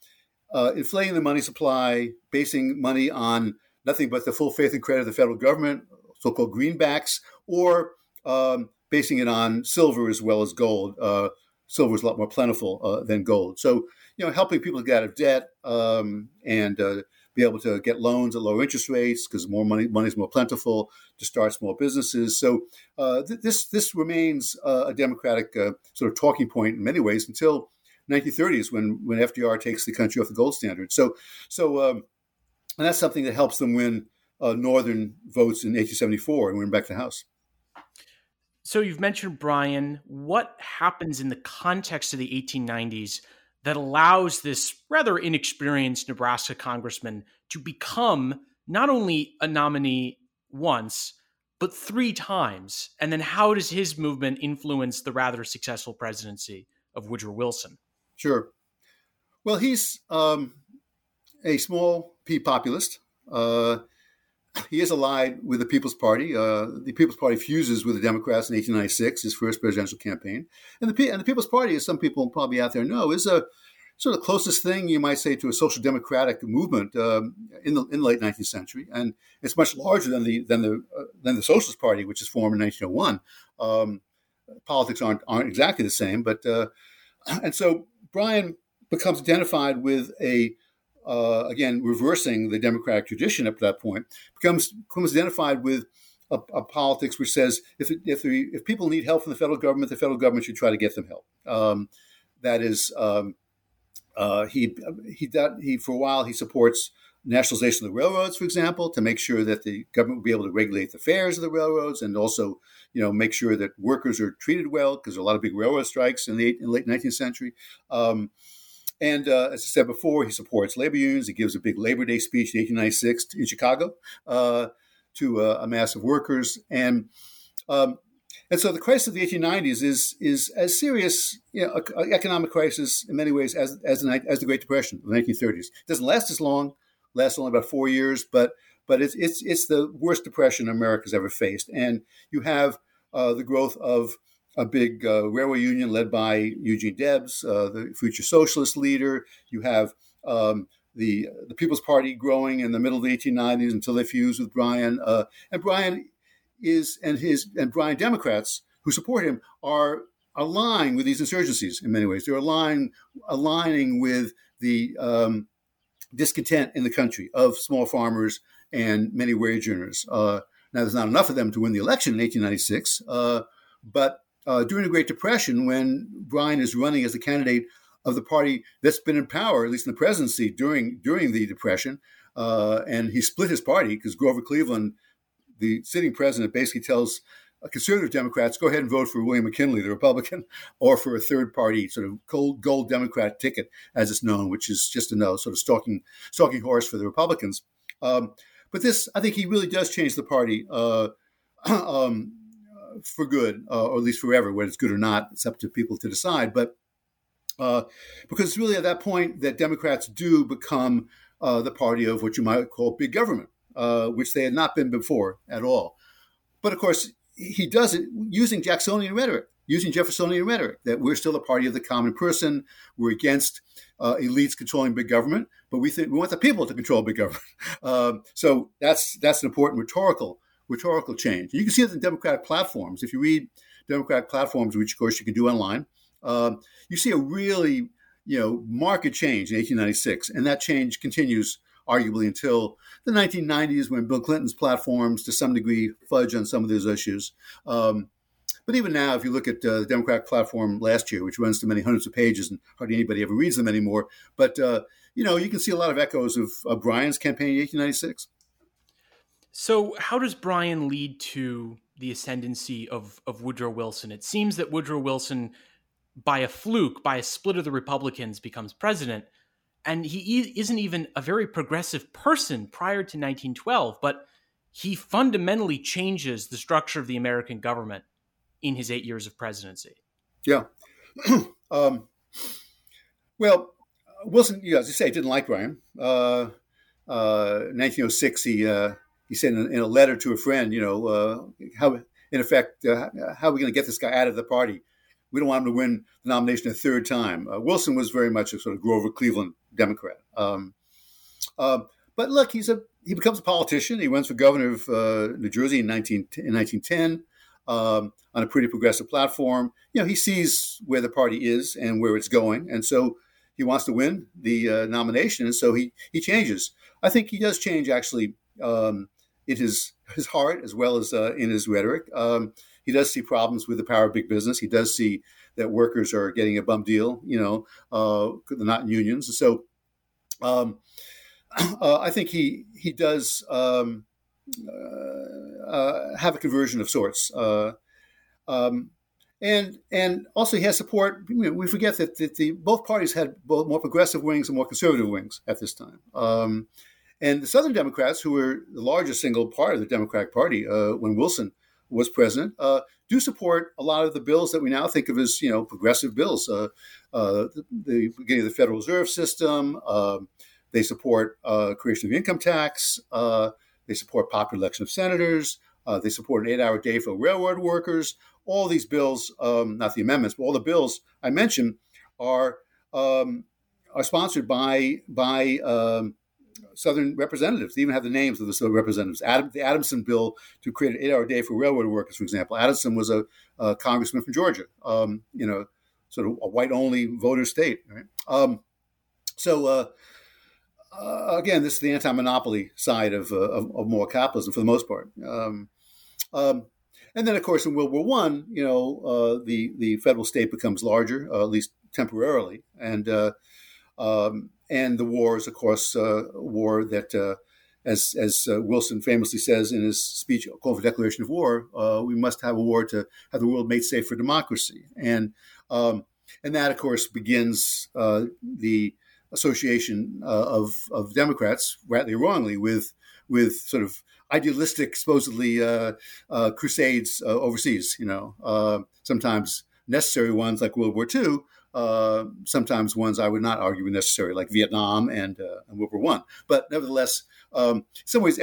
uh, inflating the money supply, basing money on nothing but the full faith and credit of the federal government, so-called greenbacks, or um, basing it on silver as well as gold uh, silver is a lot more plentiful uh, than gold. So, you know, helping people get out of debt um, and uh, be able to get loans at lower interest rates because more money money is more plentiful to start small businesses. So, uh, th- this this remains uh, a democratic uh, sort of talking point in many ways until 1930s when when FDR takes the country off the gold standard. So, so um, and that's something that helps them win uh, northern votes in 1874 and went back the House. So you've mentioned Bryan. What happens in the context of the 1890s that allows this rather inexperienced Nebraska congressman to become not only a nominee once, but three times? And then how does his movement influence the rather successful presidency of Woodrow Wilson? Sure. Well, he's um, a small P populist. Uh, he is allied with the People's Party. Uh, the People's Party fuses with the Democrats in 1896, his first presidential campaign. And the, and the People's Party, as some people probably out there know, is a sort of closest thing you might say to a social democratic movement um, in the in the late 19th century, and it's much larger than the than the uh, than the Socialist Party, which is formed in 1901. Um, politics aren't aren't exactly the same, but uh, [clears throat] and so Bryan becomes identified with a uh, again, reversing the democratic tradition up to that point, becomes becomes identified with a, a politics which says if if if people need help from the federal government, the federal government should try to get them help. Um, that is, um, uh, he he he for a while he supports nationalization of the railroads, for example, to make sure that the government will be able to regulate the fares of the railroads and also, you know, make sure that workers are treated well because there are a lot of big railroad strikes in the, in the late 19th century. Um, and uh, as I said before, he supports labor unions. He gives a big Labor Day speech in 1896 in Chicago uh, to uh, a mass of workers. And um, and so the crisis of the 1890s is is as serious, you know, a, a economic crisis in many ways as as the, as the Great Depression of the 1930s. It doesn't last as long, lasts only about four years, but but it's it's it's the worst depression America's ever faced. And you have uh, the growth of a big uh, railway union led by Eugene Debs, uh, the future socialist leader. You have um, the the People's Party growing in the middle of the 1890s until they fuse with Bryan. Uh, and Bryan is and his and Bryan Democrats who support him are aligned with these insurgencies in many ways. They're aligned aligning with the um, discontent in the country of small farmers and many wage earners. Uh, now, there's not enough of them to win the election in 1896, uh, but uh, during the Great Depression, when Bryan is running as a candidate of the party that's been in power, at least in the presidency during during the Depression, uh, and he split his party because Grover Cleveland, the sitting president, basically tells conservative Democrats, go ahead and vote for William McKinley, the Republican, [laughs] or for a third party sort of gold, gold Democrat ticket, as it's known, which is just another sort of stalking stalking horse for the Republicans. Um, but this, I think, he really does change the party. Uh, [clears throat] um, for good, uh, or at least forever. Whether it's good or not, it's up to people to decide. But uh, because it's really at that point that Democrats do become uh, the party of what you might call big government, uh, which they had not been before at all. But of course, he does it using Jacksonian rhetoric, using Jeffersonian rhetoric that we're still a party of the common person. We're against uh, elites controlling big government, but we think we want the people to control big government. [laughs] Um, so that's that's an important rhetorical rhetorical change. You can see it in Democratic platforms. If you read Democratic platforms, which of course you can do online, um, you see a really you know market change in 1896, and that change continues arguably until the 1990s when Bill Clinton's platforms, to some degree, fudge on some of those issues. Um, but even now, if you look at uh, the Democratic platform last year, which runs to many hundreds of pages and hardly anybody ever reads them anymore, but uh, you know you can see a lot of echoes of, of Bryan's campaign in 1896. So, how does Bryan lead to the ascendancy of, of Woodrow Wilson? It seems that Woodrow Wilson, by a fluke, by a split of the Republicans, becomes president. And he isn't even a very progressive person prior to 1912, but he fundamentally changes the structure of the American government in his eight years of presidency. Yeah. [clears throat] um, well, Wilson, you know, as you say, didn't like Bryan. Uh, uh, 1906, he uh, he said in, in, a letter to a friend, you know, uh, how in effect, uh, how are we going to get this guy out of the party? We don't want him to win the nomination a third time. Uh, Wilson was very much a sort of Grover Cleveland Democrat. Um, uh, but look, he's a he becomes a politician. He runs for governor of uh, New Jersey in, 19, in 1910 um, on a pretty progressive platform. You know, he sees where the party is and where it's going, and so he wants to win the uh, nomination, and so he he changes. I think he does change actually um, in his his heart as well as uh, in his rhetoric. Um, he does see problems with the power of big business. He does see that workers are getting a bum deal. You know, uh, they're not in unions. So um, [clears throat] uh, I think he he does um, uh, have a conversion of sorts. Um, and and also he has support. we forget that, that the both parties had both more progressive wings and more conservative wings at this time. And the Southern Democrats, who were the largest single part of the Democratic Party uh, when Wilson was president, uh, do support a lot of the bills that we now think of as you know progressive bills. Uh, uh the, the, beginning of the Federal Reserve System. Um, they support uh, creation of income tax. Uh, they support popular election of senators. they support an eight-hour day for railroad workers all these bills, um, not the amendments, but all the bills I mentioned are um, are sponsored by by um, Southern representatives. They even have the names of the Southern representatives. Adam, the Adamson bill to create an eight-hour day for railroad workers, for example. Adamson was a, a congressman from Georgia. Um, you know, sort of a white-only voter state. Right? Um, so. Uh, uh, again, this is the anti-monopoly side of, uh, of, of, moral capitalism for the most part. Um, um, and then, of course, in World War One, you know, uh, the the federal state becomes larger, uh, at least temporarily, and um, and the war is, of course, uh, a war that, uh, as as uh, Wilson famously says in his speech called for declaration of war, we must have a war to have the world made safe for democracy, and um, and that, of course, begins the association of of Democrats, rightly or wrongly, with with sort of idealistic, supposedly uh, uh, crusades uh, overseas. You know, uh, sometimes necessary ones like World War II. Uh, sometimes ones I would not argue were necessary, like Vietnam and, and World War One. But nevertheless, um, in some ways,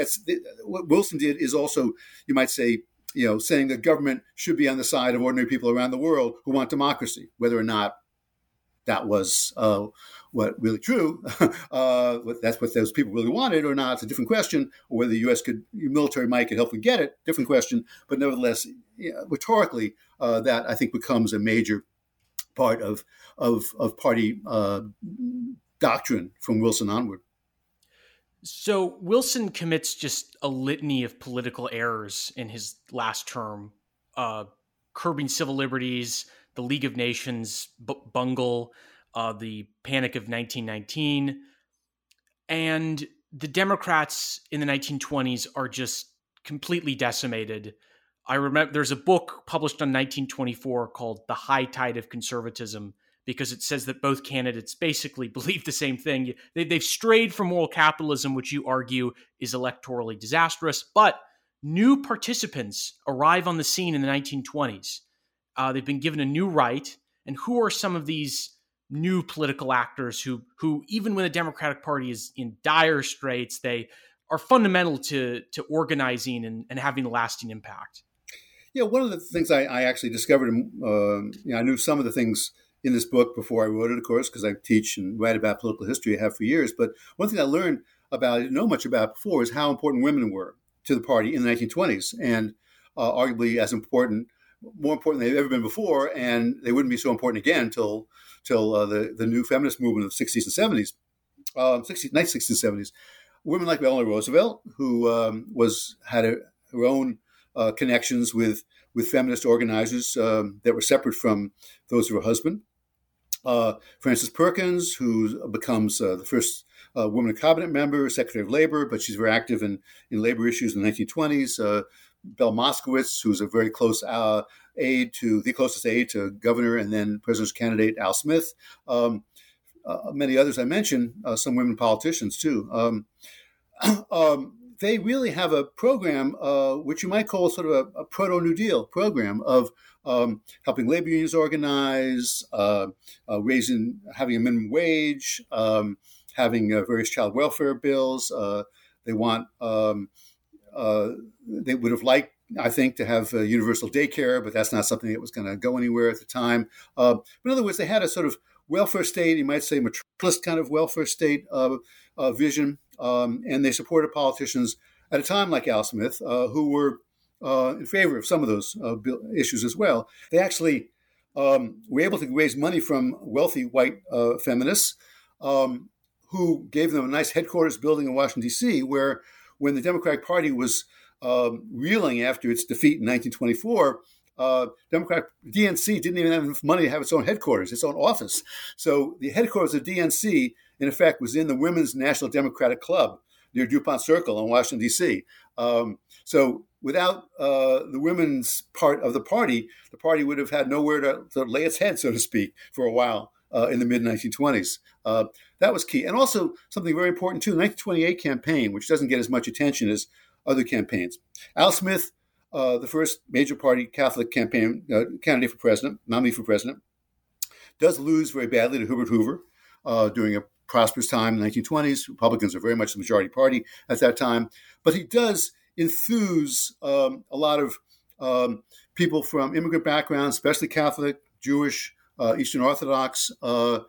what Wilson did is also, you might say, you know, saying the government should be on the side of ordinary people around the world who want democracy, whether or not that was uh, what really true, [laughs] uh, that's what those people really wanted or not, it's a different question. Or whether the U.S. could, military might could help them get it, different question. But nevertheless, rhetorically, uh, that I think becomes a major part of of, of party uh, doctrine from Wilson onward. So Wilson commits just a litany of political errors in his last term, uh, curbing civil liberties, the League of Nations b- bungle uh, the Panic of 1919. And the Democrats in the 1920s are just completely decimated. I remember there's a book published on 1924 called The High Tide of Conservatism because it says that both candidates basically [laughs] believe the same thing. They, have strayed from moral capitalism, which you argue is electorally disastrous, but new participants arrive on the scene in the 1920s. Uh, they've been given a new right. And who are some of these new political actors who who even when the Democratic Party is in dire straits, they are fundamental to to organizing and, and having a lasting impact. Yeah, one of the things I, I actually discovered, uh, you know, I knew some of the things in this book before I wrote it, of course, because I teach and write about political history I have for years. But one thing I learned about, I didn't know much about before, is how important women were to the party in the 1920s, and uh, arguably as important, more important than they've ever been before, and they wouldn't be so important again until till uh, the, the new feminist movement of the 60s and 70s, um, 60s, 1960s and 70s. Women like Eleanor Roosevelt, who um, was had a, her own uh, connections with with feminist organizers um, that were separate from those of her husband. Uh, Frances Perkins, who becomes uh, the first uh, woman cabinet member, Secretary of Labor, but she's very active in, in labor issues in the 1920s. Uh, Belle Moskowitz, who's a very close uh, aide to the closest aide to governor and then president's candidate Al Smith. Um, many others I mentioned, some women politicians too. Um, [clears throat] um, they really have a program uh, which you might call sort of a, a proto New Deal program of um, helping labor unions organize, uh, uh, raising, having a minimum wage, um, having uh, various child welfare bills. they want um, they would have liked I think, to have universal daycare, but that's not something that was going to go anywhere at the time. Uh, but in other words, they had a sort of welfare state, you might say, materialist kind of welfare state uh, uh, vision, um, and they supported politicians at a time like Al Smith, uh, who were uh, in favor of some of those uh, issues as well. They actually um, were able to raise money from wealthy white feminists um, who gave them a nice headquarters building in Washington, D.C., where when the Democratic Party was um, reeling after its defeat in 1924, uh, Democrat DNC didn't even have enough money to have its own headquarters, its own office. So the headquarters of DNC, in effect, was in the Women's National Democratic Club. near DuPont Circle in Washington, D.C. Um, so without uh, the women's part of the party, the party would have had nowhere to, to lay its head, so to speak, for a while uh, in the mid 1920s. Uh, that was key. And also something very important, too, the 1928 campaign, which doesn't get as much attention as other campaigns. Al Smith, uh, the first major party Catholic campaign uh, candidate for president, nominee for president, does lose very badly to Herbert Hoover uh, during a prosperous time in the 1920s. Republicans are very much the majority party at that time. But he does enthuse um, a lot of um, people from immigrant backgrounds, especially Catholic, Jewish, uh, Eastern Orthodox, uh,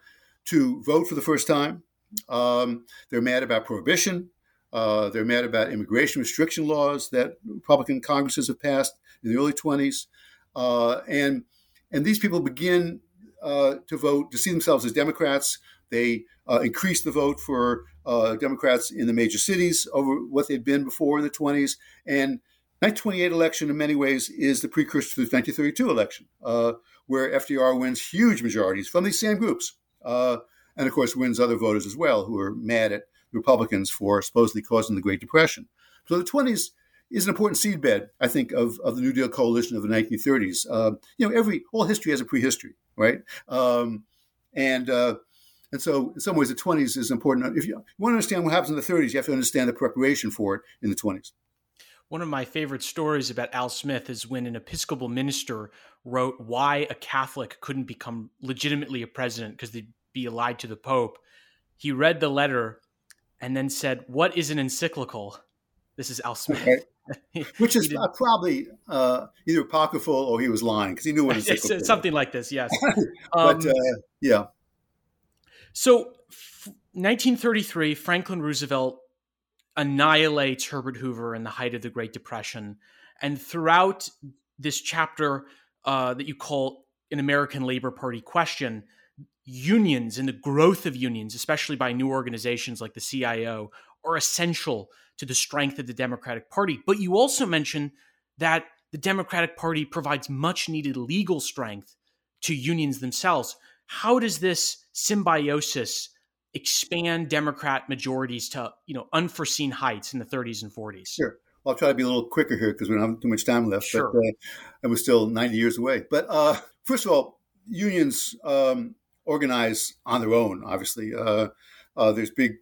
to vote for the first time. Um, they're mad about prohibition. Uh, they're mad about immigration restriction laws that Republican Congresses have passed in the early 20s. Uh, and, and these people begin uh, to vote, to see themselves as Democrats. They uh, increased the vote for uh, Democrats in the major cities over what they'd been before in the 20s. And 1928 election, in many ways, is the precursor to the 1932 election, uh, where FDR wins huge majorities from these same groups. And of course, wins other voters as well who are mad at Republicans for supposedly causing the Great Depression. So the 20s is an important seedbed, I think, of, of the New Deal coalition of the 1930s. Uh, you know, every all history has a prehistory, right? Um, and uh, and so, in some ways, the 20s is important. If you, you want to understand what happens in the 30s, you have to understand the preparation for it in the 20s. One of my favorite stories about Al Smith is when an Episcopal minister wrote why a Catholic couldn't become legitimately a president because they'd be allied to the Pope. He read the letter and then said, What is an encyclical? This is Al Smith. Okay. [laughs] Which is uh, probably uh, either apocryphal or he was lying because he knew what [laughs] encyclical Something like this, yes. [laughs] but um, uh, yeah. So, f- 1933, Franklin Roosevelt annihilates Herbert Hoover in the height of the Great Depression. And throughout this chapter uh, that you call an American Labor Party question, unions and the growth of unions, especially by new organizations like the CIO, are essential to the strength of the Democratic Party. But you also mention that the Democratic Party provides much needed legal strength to unions themselves. How does this symbiosis expand Democrat majorities to you know unforeseen heights in the 30s and 40s? Sure. I'll try to be a little quicker here because we don't have too much time left. Sure. But, uh, and we're still 90 years away. But uh, first of all, unions um, organize on their own. Obviously, uh, uh there's big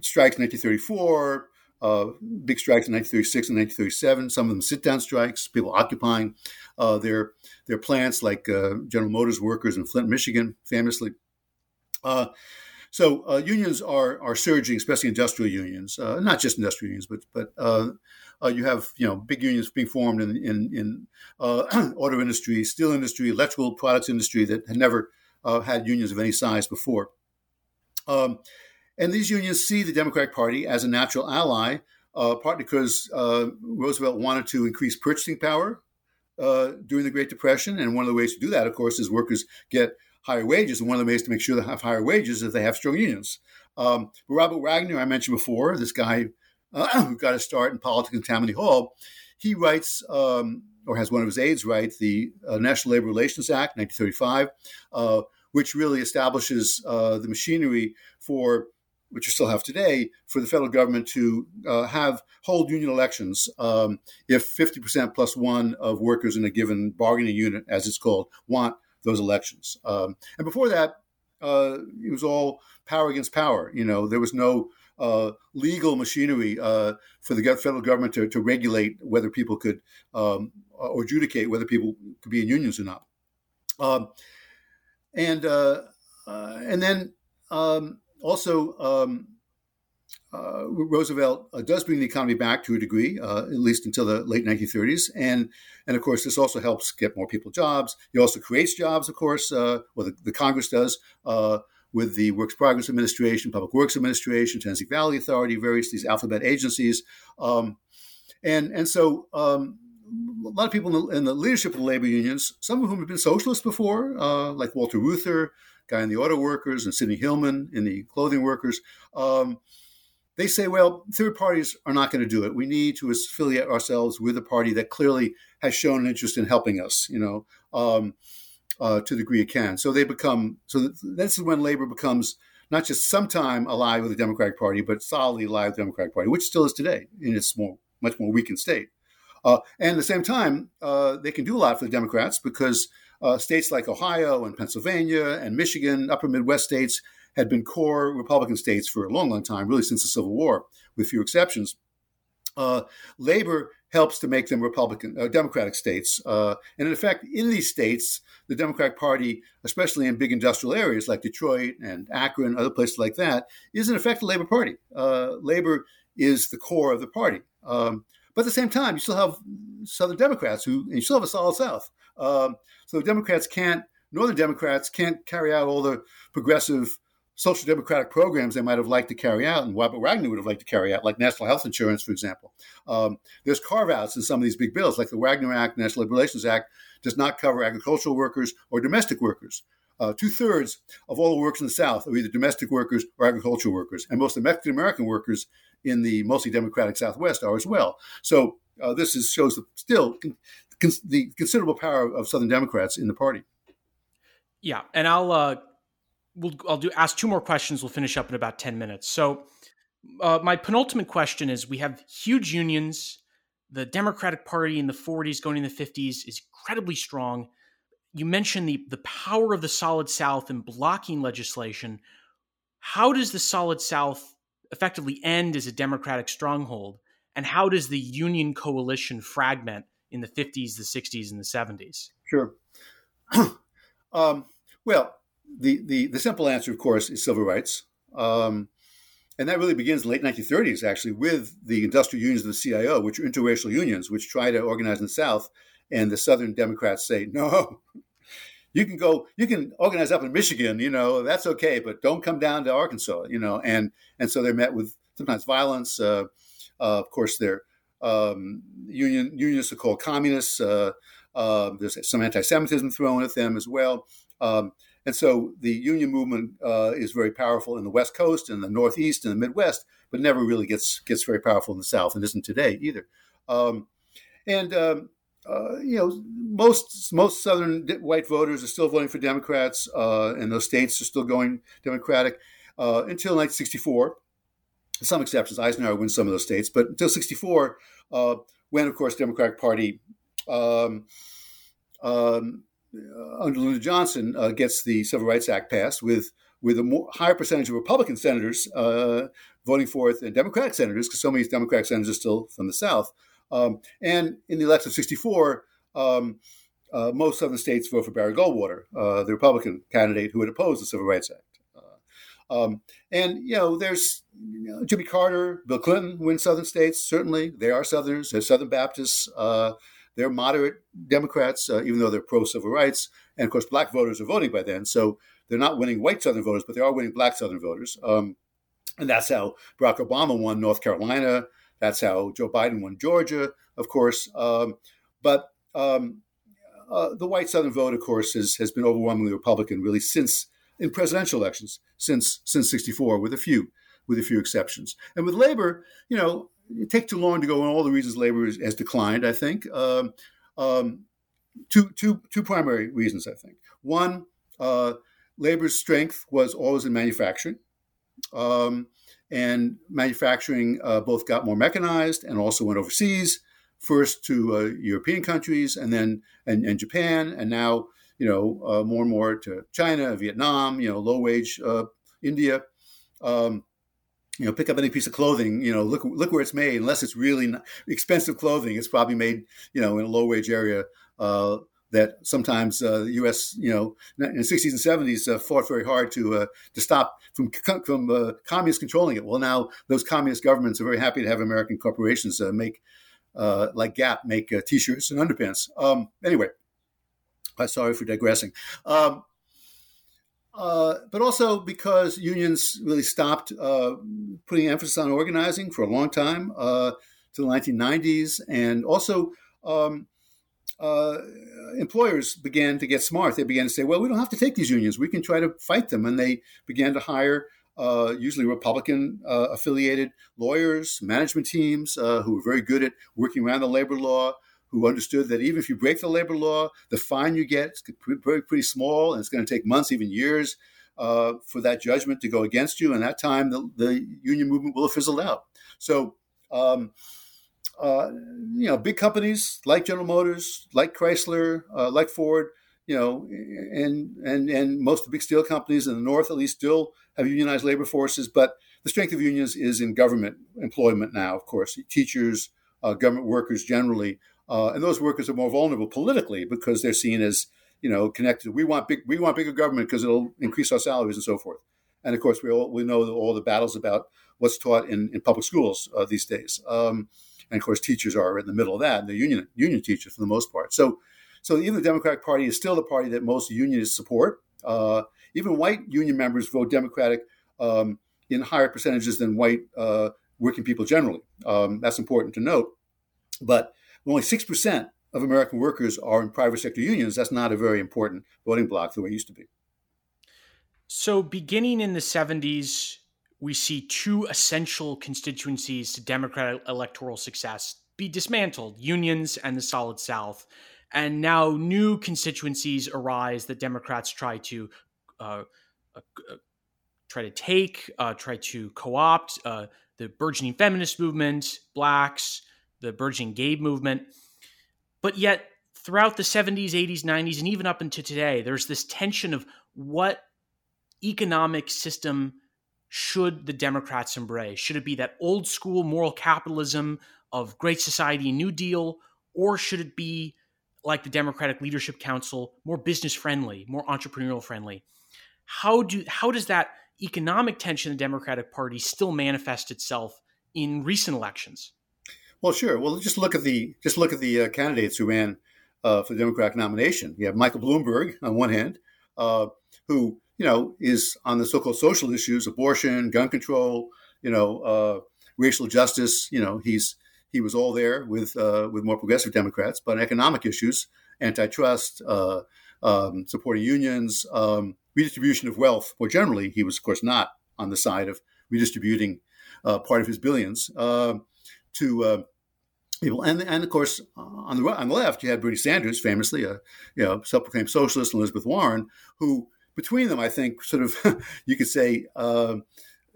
strikes in 1934. Uh, big strikes in 1936 and 1937. Some of them sit-down strikes. People occupying uh, their their plants, like General Motors workers in Flint, Michigan, famously. So uh, unions are are surging, especially industrial unions, uh, not just industrial unions, but but uh, uh you have you know big unions being formed in in, in uh, [clears throat] auto industry, steel industry, electrical products industry that had never uh, had unions of any size before. Um, and these unions see the Democratic Party as a natural ally, partly because Roosevelt wanted to increase purchasing power during the Great Depression, and one of the ways to do that, of course, is workers get higher wages. And one of the ways to make sure they have higher wages is they have strong unions. Um, but Robert Wagner, I mentioned before, this guy uh, [clears throat] who got a start in politics in Tammany Hall, he writes, um, or has one of his aides write, the uh, National Labor Relations Act, 1935, uh, which really establishes uh, the machinery for which you still have today, for the federal government to uh, have hold union elections um, if 50% plus one of workers in a given bargaining unit, as it's called, want those elections. Um, and before that, uh, it was all power against power. You know, there was no legal machinery uh, for the federal government to, to regulate whether people could um, or adjudicate whether people could be in unions or not. Um, and uh, uh, and then um, also um, uh, Roosevelt uh, does bring the economy back to a degree, uh, at least until the late 1930s, and and of course this also helps get more people jobs. He also creates jobs, of course, uh, well the, the, Congress does uh, with the Works Progress Administration, Public Works Administration, Tennessee Valley Authority, various these alphabet agencies, um, and and so. Um, a lot of people in the, in the, leadership of the labor unions, some of whom have been socialists before, uh, like Walter Reuther, guy in the auto workers, and Sidney Hillman in the clothing workers. Um, they say, well, third parties are not going to do it. We need to affiliate ourselves with a party that clearly has shown an interest in helping us, you know, um, uh, to the degree it can. So they become, so this is when labor becomes not just sometime allied with the Democratic Party, but solidly allied with the Democratic Party, which still is today in its more, much more weakened state. Uh, and at the same time, uh, they can do a lot for the Democrats because uh, states like Ohio and Pennsylvania and Michigan, upper Midwest states, had been core Republican states for a long, long time, really since the Civil War, with few exceptions. Uh, labor helps to make them Republican, uh, Democratic states. Uh, and in effect, in these states, the Democratic Party, especially in big industrial areas like Detroit and Akron, other places like that, is in effect labor party. Uh, labor is the core of the party. Um, but at the same time, you still have Southern Democrats who, you still have a solid South. Um, so Democrats can't, Northern Democrats can't carry out all the progressive social democratic programs they might have liked to carry out and Robert Wagner would have liked to carry out, like national health insurance, for example. Um, there's carve outs in some of these big bills, like the Wagner Act, National Labor Relations Act, does not cover agricultural workers or domestic workers. Uh, Two thirds of all the workers in the South are either domestic workers or agricultural workers, and most of the Mexican American workers in the mostly Democratic Southwest are as well. So uh, this is, shows the, still con, con, the considerable power of Southern Democrats in the party. Yeah, and I'll uh, we'll I'll do ask two more questions. We'll finish up in about ten minutes. So, uh, my penultimate question is: We have huge unions. The Democratic Party in the 40s, going in the 50s, is incredibly strong. You mentioned the the power of the Solid South in blocking legislation. How does the Solid South effectively end as a Democratic stronghold, and how does the Union coalition fragment in the 50s, the 60s, and the 70s? Sure. [clears throat] um, well, the, the, the simple answer, of course, is civil rights. Um, and that really begins in the late 1930s, actually, with the industrial unions of the CIO, which are interracial unions, which try to organize in the South. And the Southern Democrats say, no, [laughs] you can go, you can organize up in Michigan, you know, that's okay, but don't come down to Arkansas, you know. And and so they're met with sometimes violence. Uh, uh, of course, they're um, union unionists are called communists. Uh, uh there's some anti-Semitism thrown at them as well. Um, and so the union movement uh, is very powerful in the West Coast and the Northeast and the Midwest, but never really gets gets very powerful in the South, and isn't today either. Um, and um, uh, you know, most most Southern white voters are still voting for Democrats, uh, and those states are still going Democratic uh, until 1964. Some exceptions, Eisenhower wins some of those states, but until 64, uh, when of course Democratic Party. Um, um, under Lyndon Johnson uh, gets the Civil Rights Act passed with with a more, higher percentage of Republican senators uh, voting for it than Democratic senators, because so many Democratic senators are still from the South. Um, and in the election of '64, um, uh, most southern states vote for Barry Goldwater, uh, the Republican candidate who had opposed the Civil Rights Act. Uh, um, and you know, there's you know, Jimmy Carter, Bill Clinton win southern states. Certainly, they are Southerners. They're Southern Baptists. They're moderate Democrats, uh, even though they're pro civil rights. And of course, black voters are voting by then. So they're not winning white Southern voters, but they are winning black Southern voters. Um, and that's how Barack Obama won North Carolina. That's how Joe Biden won Georgia, of course. Um, but um, uh, the white Southern vote, of course, has, has been overwhelmingly Republican really since in presidential elections since since '64, with a few with a few exceptions. And with labor, you know, it take too long to go on all the reasons labor has declined. I think um, um, two, two, two primary reasons. I think one, uh, labor's strength was always in manufacturing, um, and manufacturing uh, both got more mechanized and also went overseas. First to uh, European countries, and then and, and, Japan, and now you know uh, more and more to China, Vietnam. You know, low wage uh, India. Um, you know, pick up any piece of clothing, you know, look look where it's made. Unless it's really expensive clothing, it's probably made, you know, in a low wage area. Uh, that sometimes uh, the U.S. you know in the 60s and 70s uh, fought very hard to uh, to stop from from uh, communists controlling it. Well, now those communist governments are very happy to have American corporations uh, make like Gap make T-shirts and underpants. Um, anyway, sorry for digressing. Um, uh, but also because unions really stopped uh, putting emphasis on organizing for a long time uh, to the 1990s. And also, um, uh, employers began to get smart. They began to say, well, we don't have to take these unions, we can try to fight them. And they began to hire. Uh, usually Republican affiliated lawyers, management teams who were very good at working around the labor law, who understood that even if you break the labor law, the fine you get is pretty, pretty small, and it's going to take months, even years, uh, for that judgment to go against you. And that time, the, the union movement will have fizzled out. So, um, uh, you know, big companies like General Motors, like Chrysler, uh, like Ford, you know, and and and most of the big steel companies in the North, at least, still have unionized labor forces. But the strength of unions is in government employment now, of course, teachers, uh, government workers generally, uh, and those workers are more vulnerable politically because they're seen as you know connected. We want big, we want bigger government because it'll increase our salaries and so forth. And of course, we all we know all the battles about what's taught in, in public schools uh, these days. Um, and of course, teachers are in the middle of that, and the union union teachers for the most part. So, so even the Democratic Party is still the party that most unionists support. Uh, even white union members vote Democratic um, in higher percentages than white uh, working people generally. Um, that's important to note. But only 6% of American workers are in private sector unions. That's not a very important voting bloc the way it used to be. So, beginning in the 70s, we see two essential constituencies to Democratic electoral success be dismantled unions and the Solid South. And now new constituencies arise that Democrats try to. Uh, uh, try to take, uh, try to co opt uh, the burgeoning feminist movement, blacks, the burgeoning gay movement. But yet, throughout the 70s, 80s, 90s, and even up into today, there's this tension of what economic system should the Democrats embrace? Should it be that old school moral capitalism of Great Society, New Deal, or should it be like the Democratic Leadership Council, more business friendly, more entrepreneurial friendly? How do how does that economic tension in the Democratic Party still manifest itself in recent elections? Well, sure. Well, just look at the just look at the uh, candidates who ran uh, for the Democratic nomination. You have Michael Bloomberg on one hand, uh, who you know is on the so-called social issues, abortion, gun control, you know, uh, racial justice. You know, he's he was all there with uh, with more progressive Democrats, but on economic issues, antitrust, uh, um, supporting unions, um, redistribution of wealth more generally, he was of course not on the side of redistributing part of his billions to people. And, and of course, on the on the left, you had Bernie Sanders, famously a you know self-proclaimed socialist, and Elizabeth Warren, who between them, I think, sort of [laughs] you could say. Uh,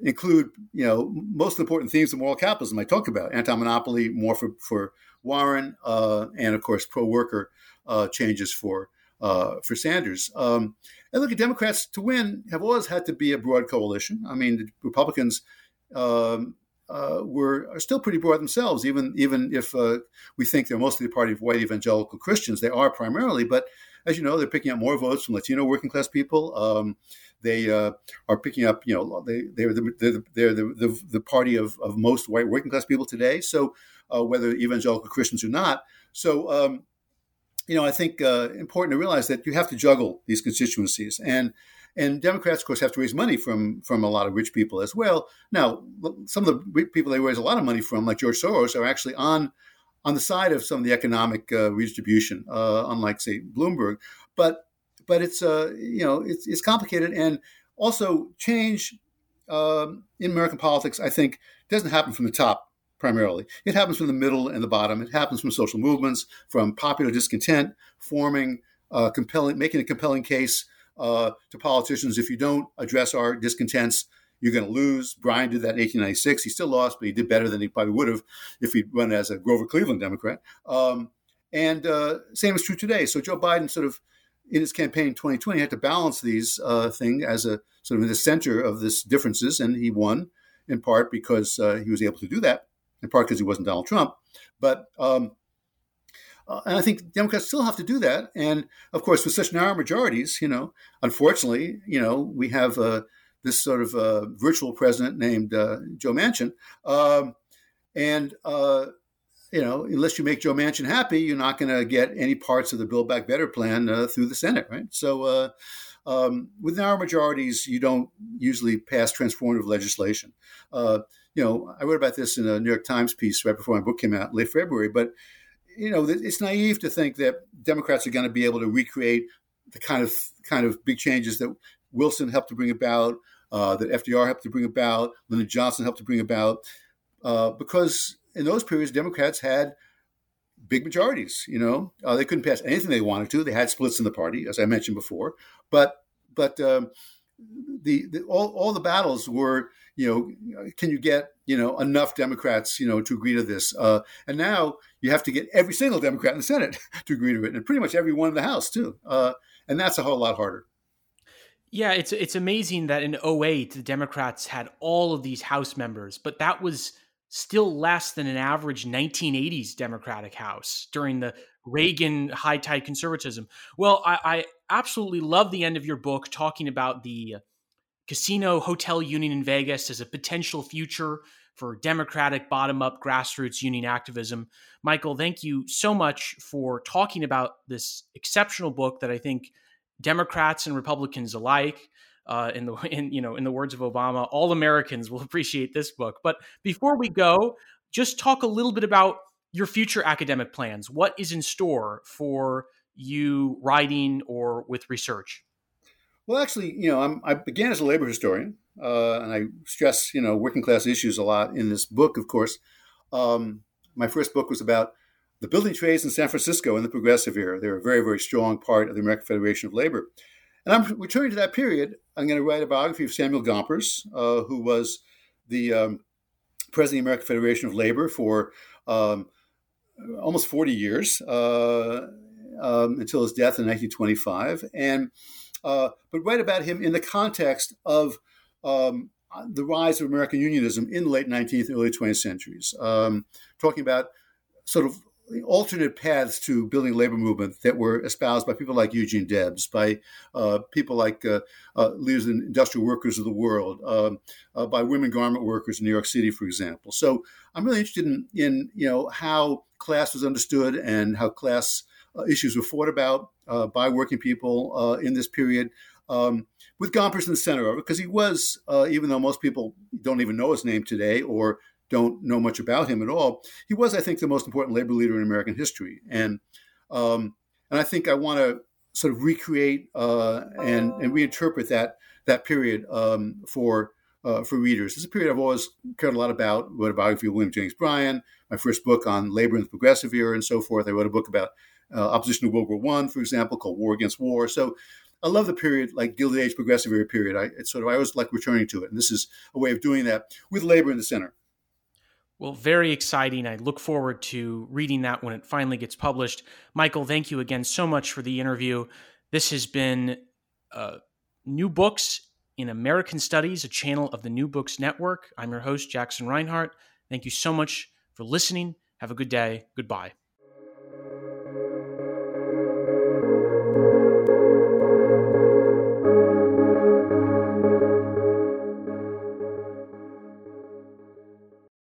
include, you know, most important themes of moral capitalism I talked about: anti-monopoly, more for for Warren, uh, and of course, pro-worker uh, changes for uh, for Sanders. Um, and look, at Democrats to win have always had to be a broad coalition. I mean, the Republicans um, uh, were are still pretty broad themselves, even even if uh, we think they're mostly the party of white evangelical Christians. They are primarily, but as you know, they're picking up more votes from Latino working class people. Um, they uh, are picking up, you know, they they're the they're, the, the, the party of, of most white working class people today. So uh, whether evangelical Christians or not, so um, you know, I think uh, important to realize that you have to juggle these constituencies and and Democrats, of course, have to raise money from from a lot of rich people as well. Now, some of the people they raise a lot of money from, like George Soros, are actually on on the side of some of the economic uh, redistribution, uh, unlike say Bloomberg. But but it's uh, you know it's, it's complicated and also change um, in American politics. I think doesn't happen from the top primarily. It happens from the middle and the bottom. It happens from social movements, from popular discontent, forming, uh, compelling, making a compelling case uh, to politicians if you don't address our discontents, you're going to lose. Bryan did that in 1896. He still lost, but he did better than he probably would have if he'd run as a Grover Cleveland Democrat. Um, and uh, same is true today. So Joe Biden sort of in his campaign in 2020 had to balance these uh, things as a sort of in the center of this differences, and he won in part because uh, he was able to do that, in part because he wasn't Donald Trump. But um, uh, and I think Democrats still have to do that. And of course, with such narrow majorities, you know, unfortunately, you know, we have uh, this sort of uh, virtual president named uh, Joe Manchin. Um, and, uh, you know, unless you make Joe Manchin happy, you're not going to get any parts of the Build Back Better plan uh, through the Senate, right? So, um, with narrow majorities, you don't usually pass transformative legislation. you know, I wrote about this in a New York Times piece right before my book came out, late February, but you know, it's naive to think that Democrats are going to be able to recreate the kind of kind of big changes that Wilson helped to bring about, uh, that FDR helped to bring about, Lyndon Johnson helped to bring about, uh, because in those periods Democrats had big majorities. You know, uh, they couldn't pass anything they wanted to. They had splits in the party, as I mentioned before. But but um, the, the all all the battles were you know can you get you know enough Democrats you know to agree to this? Uh, and now you have to get every single Democrat in the Senate [laughs] to agree to it, and pretty much every one in the House too. Uh, and that's a whole lot harder. Yeah, it's it's amazing that in 08 the Democrats had all of these House members, but that was still less than an average 1980s Democratic House during the Reagan high tide conservatism. Well, I, I, absolutely love the end of your book talking about the casino hotel union in Vegas as a potential future for democratic bottom up grassroots union activism. Michael, thank you so much for talking about this exceptional book that I think Democrats and Republicans alike uh, in the [laughs] in you know in the words of Obama, all Americans will appreciate this book. But before we go, just talk a little bit about your future academic plans. What is in store for you writing or with research? Well, actually, you know, I'm, i began as a labor historian, uh, and I stress you know working class issues a lot in this book. Of course, um, my first book was about the building trades in San Francisco in the Progressive era. They're a very, very strong part of the American Federation of Labor. And I'm returning to that period. I'm going to write a biography of Samuel Gompers, uh, who was the um, president of the American Federation of Labor for um, almost 40 years uh, um, until his death in 1925. And uh, but write about him in the context of um, the rise of American unionism in the late 19th and early 20th centuries, um, talking about sort of alternate paths to building labor movement that were espoused by people like Eugene Debs, by uh, people like uh, uh, leaders and industrial workers of the world, um, uh, by women garment workers in New York City, for example. So I'm really interested in, in you know how class was understood and how class issues were fought about uh, by working people in this period. Um, with Gompers in the center of it, because he was, even though most people don't even know his name today or don't know much about him at all. He was, I think, the most important labor leader in American history, and um, and I think I want to sort of recreate uh, and and reinterpret that that period um, for uh, for readers. It's a period I've always cared a lot about. I wrote a biography of William Jennings Bryan, my first book on labor in the progressive era, and so forth. I wrote a book about uh, opposition to World War One, for example, called War Against War. So I love the period, like Gilded Age progressive era period. I, sort of I always like returning to it, and this is a way of doing that with labor in the center. Well, very exciting. I look forward to reading that when it finally gets published. Michael, thank you again so much for the interview. This has been uh, New Books in American Studies, a channel of the New Books Network. I'm your host, Jackson Reinhart. Thank you so much for listening. Have a good day. Goodbye.